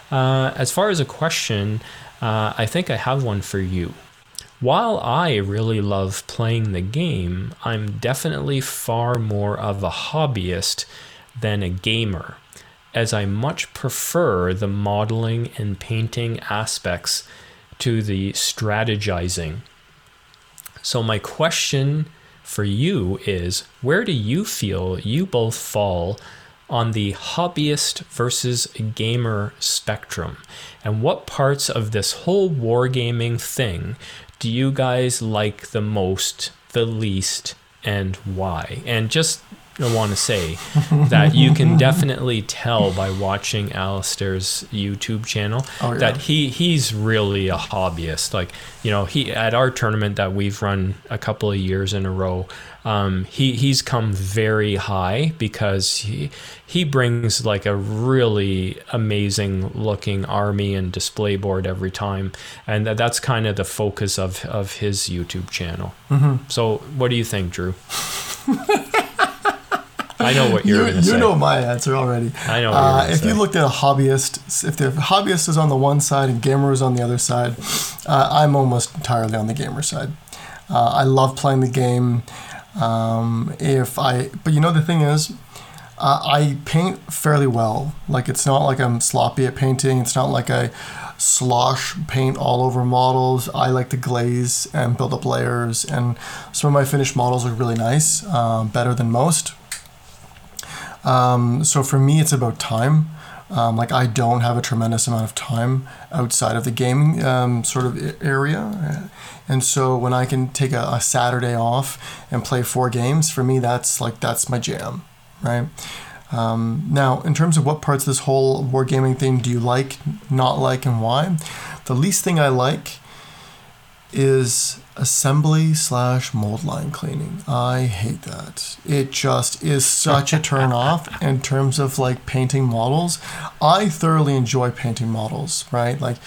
uh, as far as a question, uh, I think I have one for you. While I really love playing the game, I'm definitely far more of a hobbyist than a gamer, as I much prefer the modeling and painting aspects to the strategizing. So, my question for you is where do you feel you both fall on the hobbyist versus gamer spectrum? And what parts of this whole wargaming thing do you guys like the most, the least, and why? And just want to say that you can definitely tell by watching Alistair's YouTube channel Oh, yeah. that he he's really a hobbyist. Like you know, he at our tournament that we've run a couple of years in a row, um, he he's come very high because he he brings like a really amazing looking army and display board every time, and that, that's kind of the focus of of his YouTube channel. Mm-hmm. So, what do you think, Drew? I know what you're You, going you to say. know my answer already. I know what Uh, if say. you looked at a hobbyist, if the hobbyist is on the one side and gamer is on the other side, uh, I'm almost entirely on the gamer side. Uh, I love playing the game. Um, if I, but you know the thing is, uh, I paint fairly well. Like it's not like I'm sloppy at painting. It's not like I slosh paint all over models. I like to glaze and build up layers, and some of my finished models look really nice, uh, better than most. Um, so for me, it's about time. Um, like I don't have a tremendous amount of time outside of the gaming um, sort of area, and so when I can take a, a Saturday off and play four games, for me that's like that's my jam, right? Um, now, in terms of what parts of this whole wargaming thing do you like, not like, and why, the least thing I like is assembly slash mold line cleaning. I hate that. It just is such a turn off in terms of like painting models. I thoroughly enjoy painting models, right? Like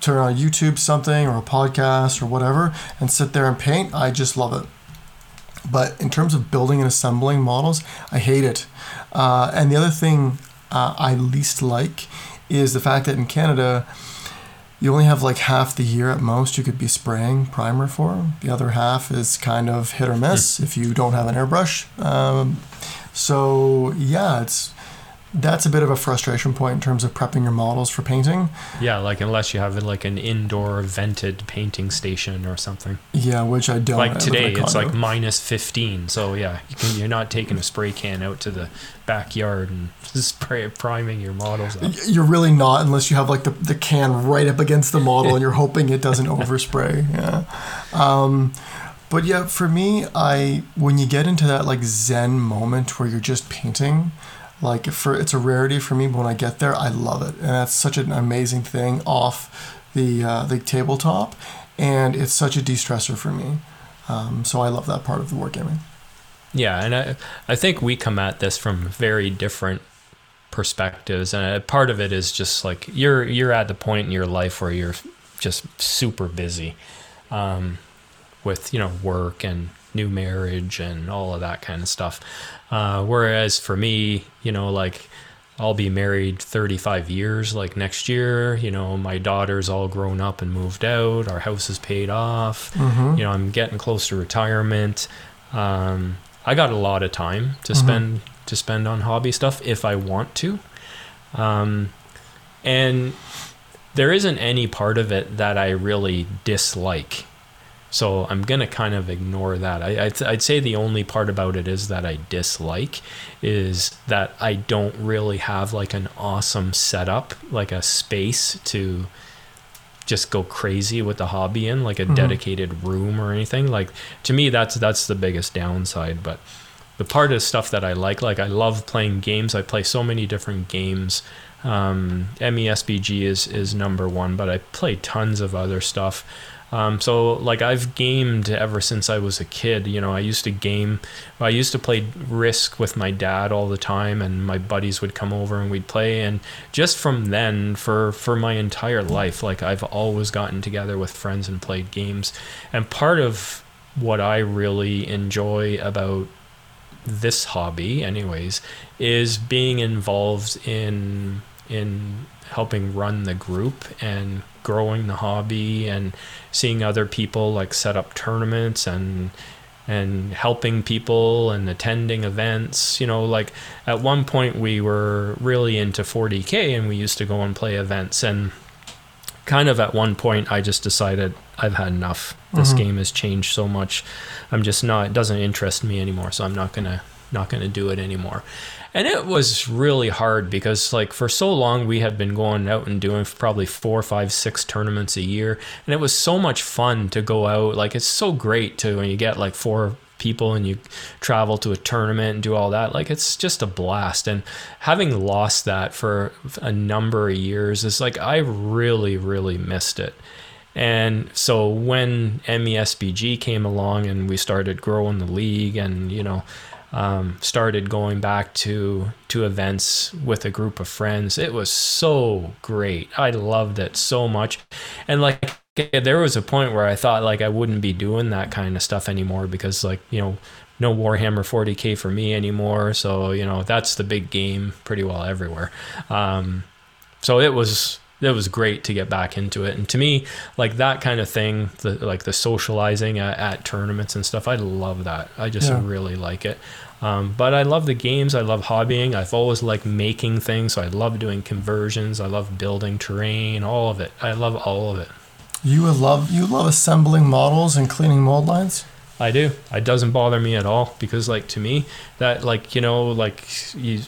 turn on YouTube something or a podcast or whatever and sit there and paint. I just love it. But in terms of building and assembling models, I hate it. Uh, and the other thing uh, I least like is the fact that in Canada, you only have like half the year at most you could be spraying primer for. The other half is kind of hit or miss if you don't have an airbrush. Um, so yeah, it's that's a bit of a frustration point in terms of prepping your models for painting. Yeah, like unless you have like an indoor vented painting station or something. Yeah, which I don't. Like today, it's like minus 15. So yeah, you you're not taking a spray can out to the backyard and spray priming your models up. You're really not unless you have like the, the can right up against the model and you're hoping it doesn't overspray. Yeah. Um, but yeah, for me, I when you get into that like zen moment where you're just painting, like for it's a rarity for me. But when I get there, I love it, and that's such an amazing thing off the uh, the tabletop, and it's such a de-stressor for me. Um, so I love that part of the wargaming. Yeah, and I I think we come at this from very different perspectives, and part of it is just like you're you're at the point in your life where you're just super busy, um, with you know work and new marriage and all of that kind of stuff. Uh, whereas for me, you know, like I'll be married 35 years like next year. You know, my daughter's all grown up and moved out. Our house is paid off. Mm-hmm. You know, I'm getting close to retirement. Um, I got a lot of time to Mhm. spend to spend on hobby stuff if I want to. Um, and there isn't any part of it that I really dislike. So I'm gonna kind of ignore that. I, I'd, I'd say the only part about it is that I dislike is that I don't really have like an awesome setup, like a space to just go crazy with the hobby in, like a Mhm. dedicated room or anything. Like to me, that's that's the biggest downside. But the part of stuff that I like, like I love playing games. I play so many different games. Um, MESBG is is number one, but I play tons of other stuff. Um, so like I've gamed ever since I was a kid. You know, I used to game. I used to play Risk with my dad all the time, and my buddies would come over and we'd play. And just from then, for for my entire life, like I've always gotten together with friends and played games. And part of what I really enjoy about this hobby, anyways, is being involved in in helping run the group and growing the hobby and seeing other people like set up tournaments and and helping people and attending events you know like at one point we were really into 40k and we used to go and play events and kind of at one point i just decided i've had enough. This Mhm. game has changed so much. I'm just not it doesn't interest me anymore so i'm not gonna not gonna do it anymore and it was really hard because like for so long we had been going out and doing probably four five six tournaments a year. And it was so much fun to go out. Like it's so great to when you get like four people and you travel to a tournament and do all that like it's just a blast. And having lost that for a number of years is like i really really missed it. And so when MESBG came along and we started growing the league and, you know, um, started going back to to events with a group of friends, it was so great. I loved it so much. And like there was a point where I thought like I wouldn't be doing that kind of stuff anymore because like, you know, no Warhammer 40K for me anymore. So, you know, that's the big game pretty well everywhere. Um, so it was it was great to get back into it. And to me like that kind of thing the like the socializing at, at tournaments and stuff i love that. I just Yeah. really like it. Um, but i love the games. I love hobbying. I've always liked making things so i love doing conversions. I love building terrain all of it. I love all of it. You love you love assembling models and cleaning mold lines. I do. It doesn't bother me at all because, like, to me, that, like, you know, like, you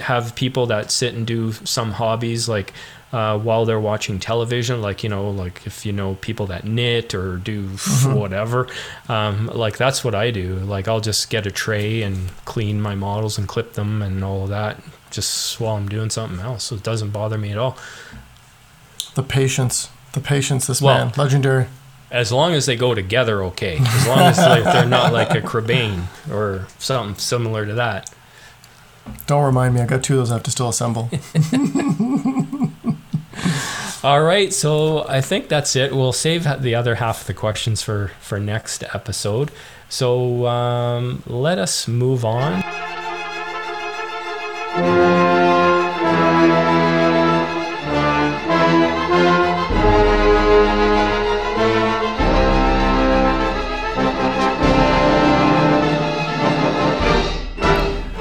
have people that sit and do some hobbies, like, uh, while they're watching television, like, you know, like if you know people that knit or do whatever, um, like, that's what I do. Like, I'll just get a tray and clean my models and clip them and all of that just while I'm doing something else. So it doesn't bother me at all. The patience, the patience. This Well- man, legendary. As long as they go together, okay. As long as like, they're not like a Crebain or something similar to that. Don't remind me. I got two of those I have to still assemble. All right, so I think that's it. We'll save the other half of the questions for for next episode. So um, let us move on.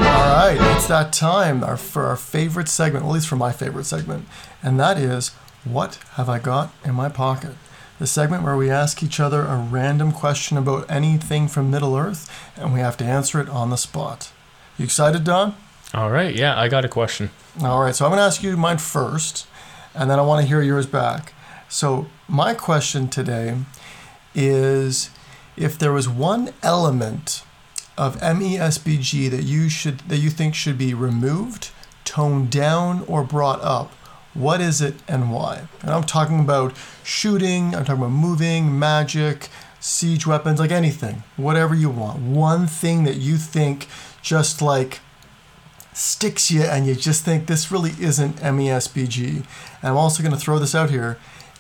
All right, it's that time for our favorite segment, at least for my favorite segment, and that is What Have I Got in My Pocket? The segment where we ask each other a random question about anything from Middle Earth, and we have to answer it on the spot. You excited, Don? All right, yeah, I got a question. All right, so I'm going to ask you mine first, and then I want to hear yours back. So, my question today is if there was one element of MESBG that you should that you think should be removed, toned down, or brought up, what is it and why? And I'm talking about shooting, I'm talking about moving, magic, siege weapons, like anything, whatever you want. One thing that you think just like sticks you and you just think this really isn't MESBG. And I'm also going to throw this out here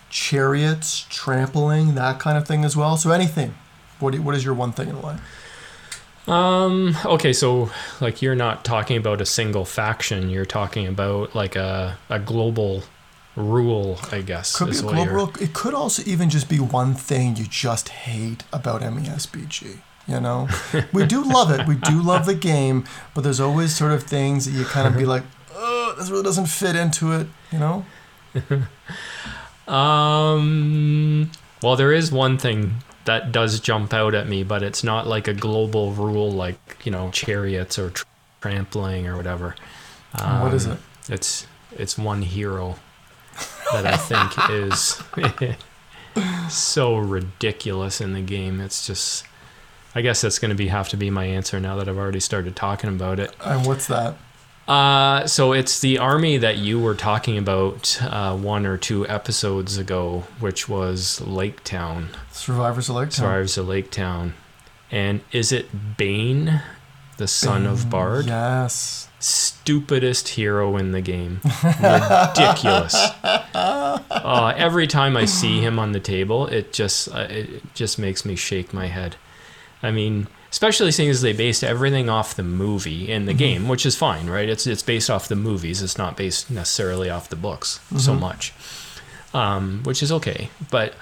chariots, trampling, that kind of thing as well. So anything. What, what is your one thing and why? Um, okay, so like you're not talking about a single faction, you're talking about like a, a global rule, I guess. Could be a global. you're- It could also even just be one thing you just hate about MESBG. You know, we do love it. We do love the game, but there's always sort of things that you kind of be like, oh, this really doesn't fit into it. You know? Um, well, there is one thing that does jump out at me, but it's not like a global rule like, you know, chariots or tr- trampling or whatever. Um, what is it? It's it's one hero that I think is so ridiculous in the game. It's just I guess that's going to be have to be my answer now that I've already started talking about it. And what's that? Uh, so it's the army that you were talking about uh, one or two episodes ago, which was Lake Town, Survivors of Lake Town. Survivors of Lake Town. And is it Bain, the son of Bard? Yes. Stupidest hero in the game. Ridiculous. Uh, every time I see him on the table, it just uh, it just makes me shake my head. I mean, especially seeing as they based everything off the movie in the game, which is fine, right? It's it's based off the movies. It's not based necessarily off the books so much, um, which is okay. But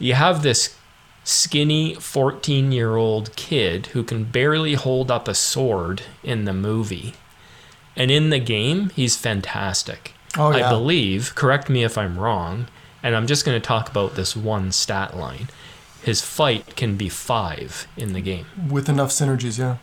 you have this skinny 14 year old kid who can barely hold up a sword in the movie. And in the game, he's fantastic. Oh, yeah. I believe, correct me if I'm wrong, and I'm just going to talk about this one stat line. His fight can be five in the game. With enough synergies, yeah.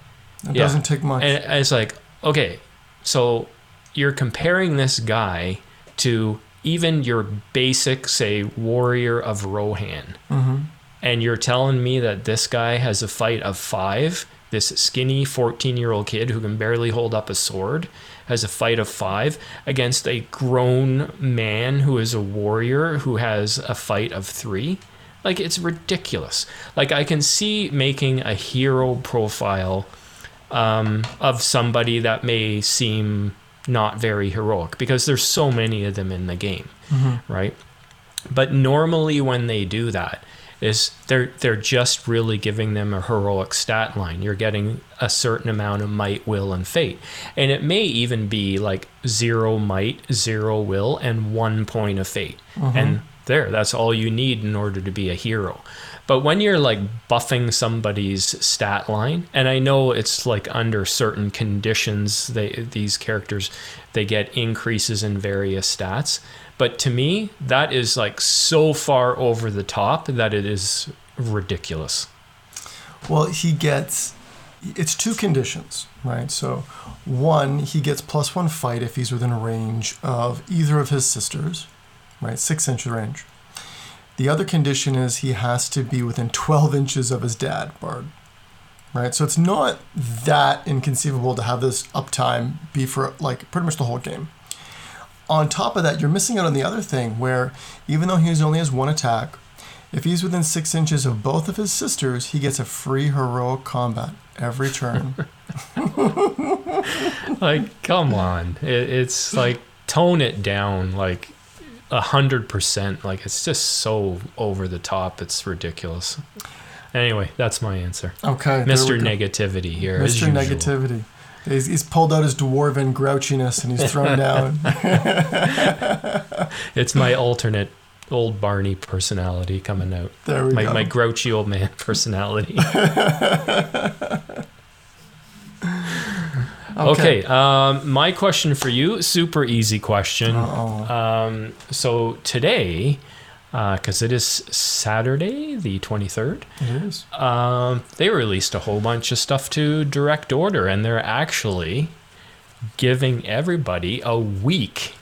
It Yeah. doesn't take much. And it's like, okay, so you're comparing this guy to even your basic, say, warrior of Rohan. hmm And you're telling me that this guy has a fight of five? This skinny 14 year old kid who can barely hold up a sword has a fight of five against a grown man who is a warrior who has a fight of three? Like, it's ridiculous. Like, I can see making a hero profile um, of somebody that may seem not very heroic because there's so many of them in the game, right? But normally when they do that, is they're they're just really giving them a heroic stat line. You're getting a certain amount of might, will, and fate, and it may even be like zero might, zero will, and one point of fate, and there, that's all you need in order to be a hero. But when you're like buffing somebody's stat line, and I know it's like under certain conditions, they these characters they get increases in various stats. But to me, that is like so far over the top that it is ridiculous. Well, he gets. It's two conditions, right? So, one, he gets plus one fight if he's within range of either of his sisters, right? Six inch range. The other condition is he has to be within 12 inches of his dad, Bard. Right? So, it's not that inconceivable to have this uptime be for like pretty much the whole game. On top of that, you're missing out on the other thing where even though he only has one attack, if he's within six inches of both of his sisters, he gets a free heroic combat every turn. Like, come on, it, it's like tone it down like a hundred percent. Like it's just so over the top. It's ridiculous. Anyway, that's my answer. Okay, Mr. Negativity here. Mr. Negativity. He's, he's pulled out his dwarven grouchiness and he's thrown down. It's my alternate old Barney personality coming out. There we My, go. my grouchy old man personality. Okay. Um, my question for you, super easy question. Um, so today, because it is Saturday, the 23rd, It is. um, they released a whole bunch of stuff to direct order, and they're actually giving everybody a week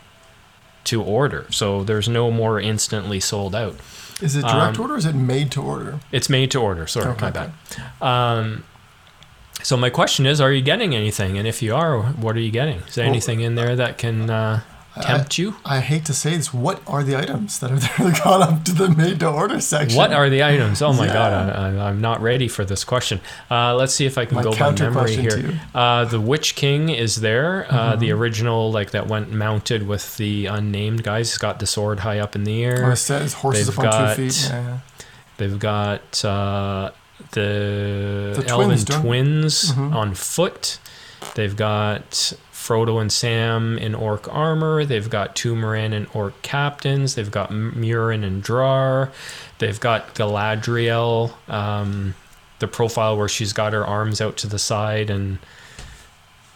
to order. So there's no more instantly sold out. Is it direct Um, order or is it made to order? It's made to order. Sorry, Okay, my bad. Um, so my question is, are you getting anything? And if you are, what are you getting? Is there Well, anything in there that can uh, tempt you? I hate to say this. What are the items that are there that got up to the made to order section? What are the items? Oh my god, Yeah. I, I, I'm not ready for this question. Uh, let's see if I can My go by memory here. Mm-hmm. Uh, the Witch King is there. Uh, the original, like that went mounted with the unnamed guys. He's got the sword high up in the air. Or that his horses They've up on got- two feet? Yeah, yeah. They've got uh, the, The Elven twins, twins Mhm. on foot. They've got Frodo and Sam in orc armor. They've got Tumaran and orc captains. They've got Murin and Drar. They've got Galadriel, um, the profile where she's got her arms out to the side and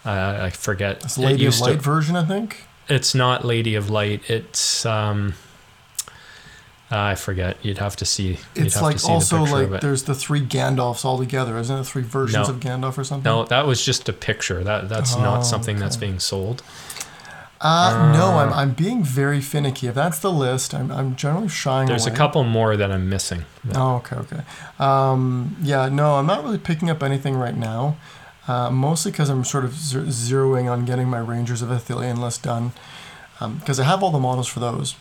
uh, I forget. It's It Lady of used to- Light version, I think. it's not Lady of Light. It's um, I forget. You'd have to see. You'd It's have like to see the also picture like there's the three Gandalfs all together, isn't it? Three versions No. of Gandalf or something. No, that was just a picture. That that's Oh, not something that's being sold. Uh, no, I'm, I'm being very finicky. If that's the list, I'm, I'm generally shying There's a couple more that I'm missing. Oh, okay, okay. Um, yeah, no, I'm not really picking up anything right now. Uh, mostly because I'm sort of zeroing on getting my Rangers of Ithilien list done. Because I have all the models for those.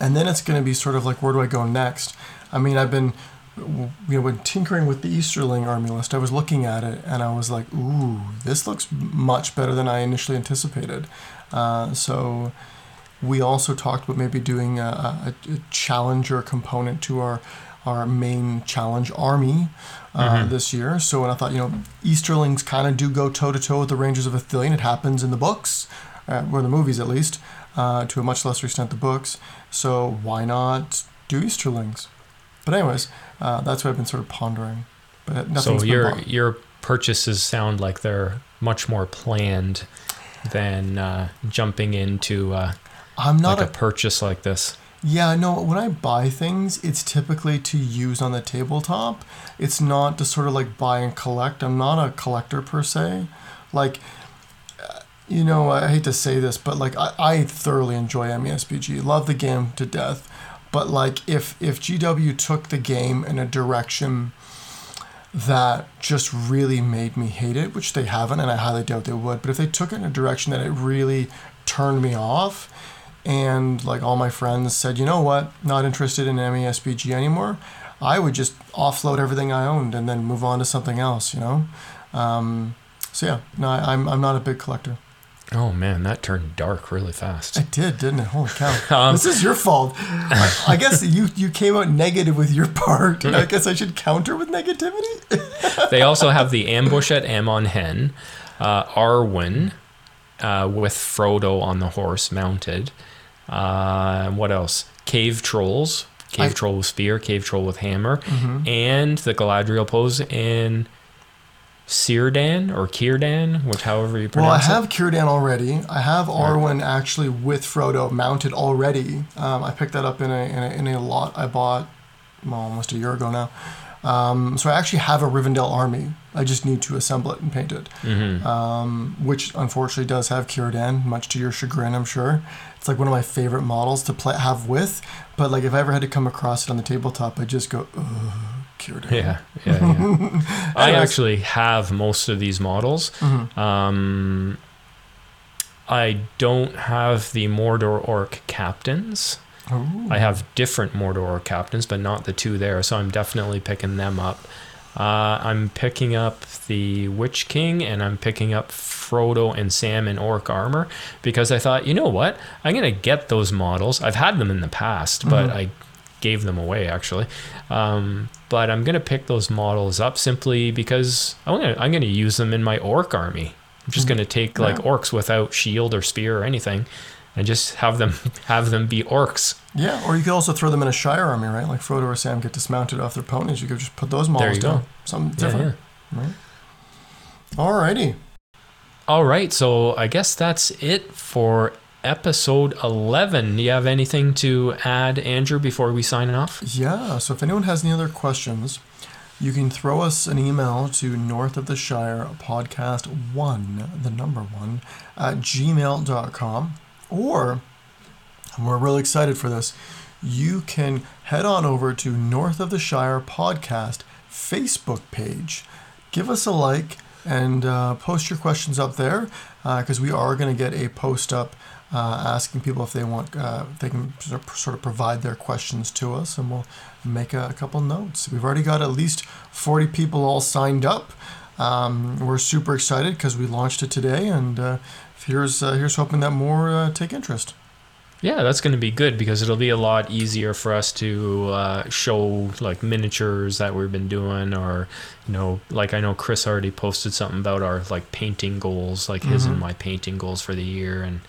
And then it's going to be sort of like, where do I go next? I mean, I've been, you know, when tinkering with the Easterling army list, I was looking at it and I was like, ooh, this looks much better than I initially anticipated. Uh, so we also talked about maybe doing a, a, a challenger component to our our main challenge army uh, this year. So and I thought, you know, Easterlings kind of do go toe to toe with the Rangers of Ithilien. It happens in the books, uh, or the movies at least, uh, to a much lesser extent the books. So why not do Easterlings? But anyways, uh, that's what I've been sort of pondering. But So your your purchases sound like they're much more planned than uh, jumping into uh, I'm not like a a purchase like this. Yeah, no, when I buy things, it's typically to use on the tabletop. It's not to sort of like buy and collect. I'm not a collector per se. Like, you know, I hate to say this, but like, I, I thoroughly enjoy MESBG. Love the game to death. But like, if, if GW took the game in a direction that just really made me hate it, which they haven't, and I highly doubt they would, but if they took it in a direction that it really turned me off, and like all my friends said, you know what, not interested in MESBG anymore, I would just offload everything I owned and then move on to something else, you know? Um, so yeah, no, I, I'm, I'm not a big collector. Oh man, that turned dark really fast. I did, didn't it? Holy cow. Um, this is your fault. I, I guess you, you came out negative with your part. I guess I should counter with negativity. they also have the ambush at Amon Hen, uh, Arwen uh, with Frodo on the horse mounted. Uh, what else? Cave trolls, cave I- troll with spear, cave troll with hammer, and the Galadriel pose in Círdan or Círdan, which however you pronounce it. Well, I have it. Círdan already. I have Arwen actually with Frodo mounted already. Um, I picked that up in a, in a in a lot I bought well, almost a year ago now. Um, so I actually have a Rivendell army. I just need to assemble it and paint it, Mm-hmm. um, which unfortunately does have Círdan, much to your chagrin, I'm sure. It's like one of my favorite models to play have with. But like if I ever had to come across it on the tabletop, I just go, ugh, Círdan. Yeah, yeah, yeah. I actually have most of these models. Mm-hmm. Um, I don't have the Mordor Orc captains. Ooh. I have different Mordor Orc captains, but not the two there. So I'm definitely picking them up. Uh, I'm picking up the Witch King and I'm picking up Frodo and Sam in Orc armor because I thought, you know what? I'm going to get those models. I've had them in the past, but Mhm. I gave them away actually. Um, but I'm going to pick those models up simply because I'm to I'm to use them in my Orc army. I'm just Mhm. going to take like Yeah. orcs without shield or spear or anything and just have them have them be orcs. Yeah, or you could also throw them in a Shire army, right? Like Frodo or Sam get dismounted off their ponies. You could just put those models you down. go. Something Yeah, different. Right? Alrighty. All right, so I guess that's it for episode 11. Do you have anything to add, Andrew, before we sign off? Yeah, so if anyone has any other questions, you can throw us an email to North of the Shire podcast one, the number one, at gmail.com. Or, we're really excited for this, you can head on over to North of the Shire podcast Facebook page. Give us a like and uh, post your questions up there because we are going to get a post up uh, asking people if they want, uh, if they can sort of- provide their questions to us, and we'll make a, a couple notes. We've already got at least 40 people all signed up. Um, we're super excited because we launched it today, and uh, here's uh, here's hoping that more uh, take interest. Yeah, that's going to be good because it'll be a lot easier for us to uh, show like miniatures that we've been doing, or you know, like I know Chris already posted something about our like painting goals, like his and Mhm. my painting goals for the year, and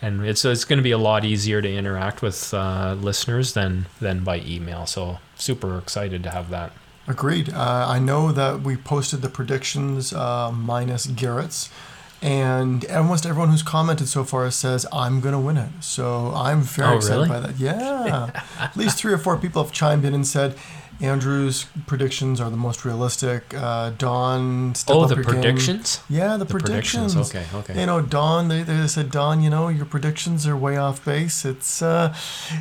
and it's it's going to be a lot easier to interact with uh, listeners than than by email. So super excited to have that. Agreed. Uh, I know that we posted the predictions uh, minus Garrett's, and almost everyone who's commented so far says I'm gonna win it. So I'm very Oh, excited really? by that. Yeah, at least three or four people have chimed in and said Andrew's predictions are the most realistic. Uh, Don, step oh, up the your game. predictions. Yeah, the, The predictions. Okay, okay. You know, Don, they, they said, Don, you know, your predictions are way off base. It's uh,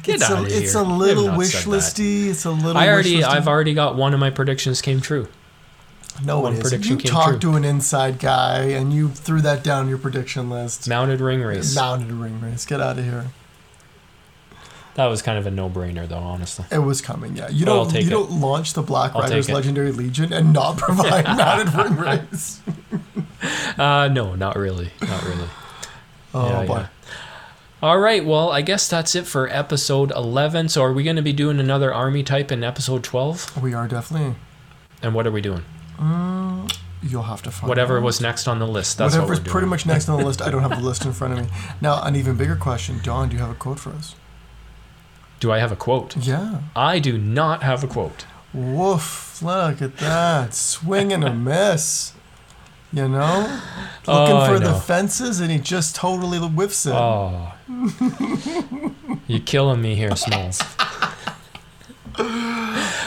Get it's a, outta it's here. a little wish listy. It's a little. I already, wish listy. I've already got one of my predictions came true. No, One prediction You came talked true. to an inside guy and you threw that down your prediction list. Mounted Ringwraiths. Mounted Ringwraiths. Get out of here. That was kind of a no-brainer, though. Honestly. It was coming, yeah. You I'll don't take you it. don't launch the Black I'll Riders take it. Legendary Legion and not provide mounted Ringwraiths. Uh, no, not really. Not really. Oh Yeah, boy. yeah. All right. Well, I guess that's it for episode 11. So, are we going to be doing another army type in episode 12? We are definitely And what are we doing? you'll have to find Whatever out. was next on the list. That's Whatever's what we're doing. pretty much next on the list. I don't have the list in front of me. Now, an even bigger question. Don, do you have a quote for us? Do I have a quote? Yeah. I do not have a quote. Woof. Look at that. Swing and a miss. You know? Looking Oh, for the fences and he just totally whiffs it. Oh. You're killing me here, Smalls.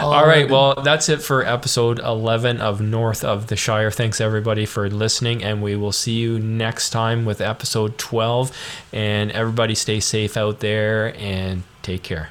All right, well, that's it for episode 11 of North of the Shire. Thanks, everybody, for listening, and we will see you next time with episode 12. And everybody stay safe out there and take care.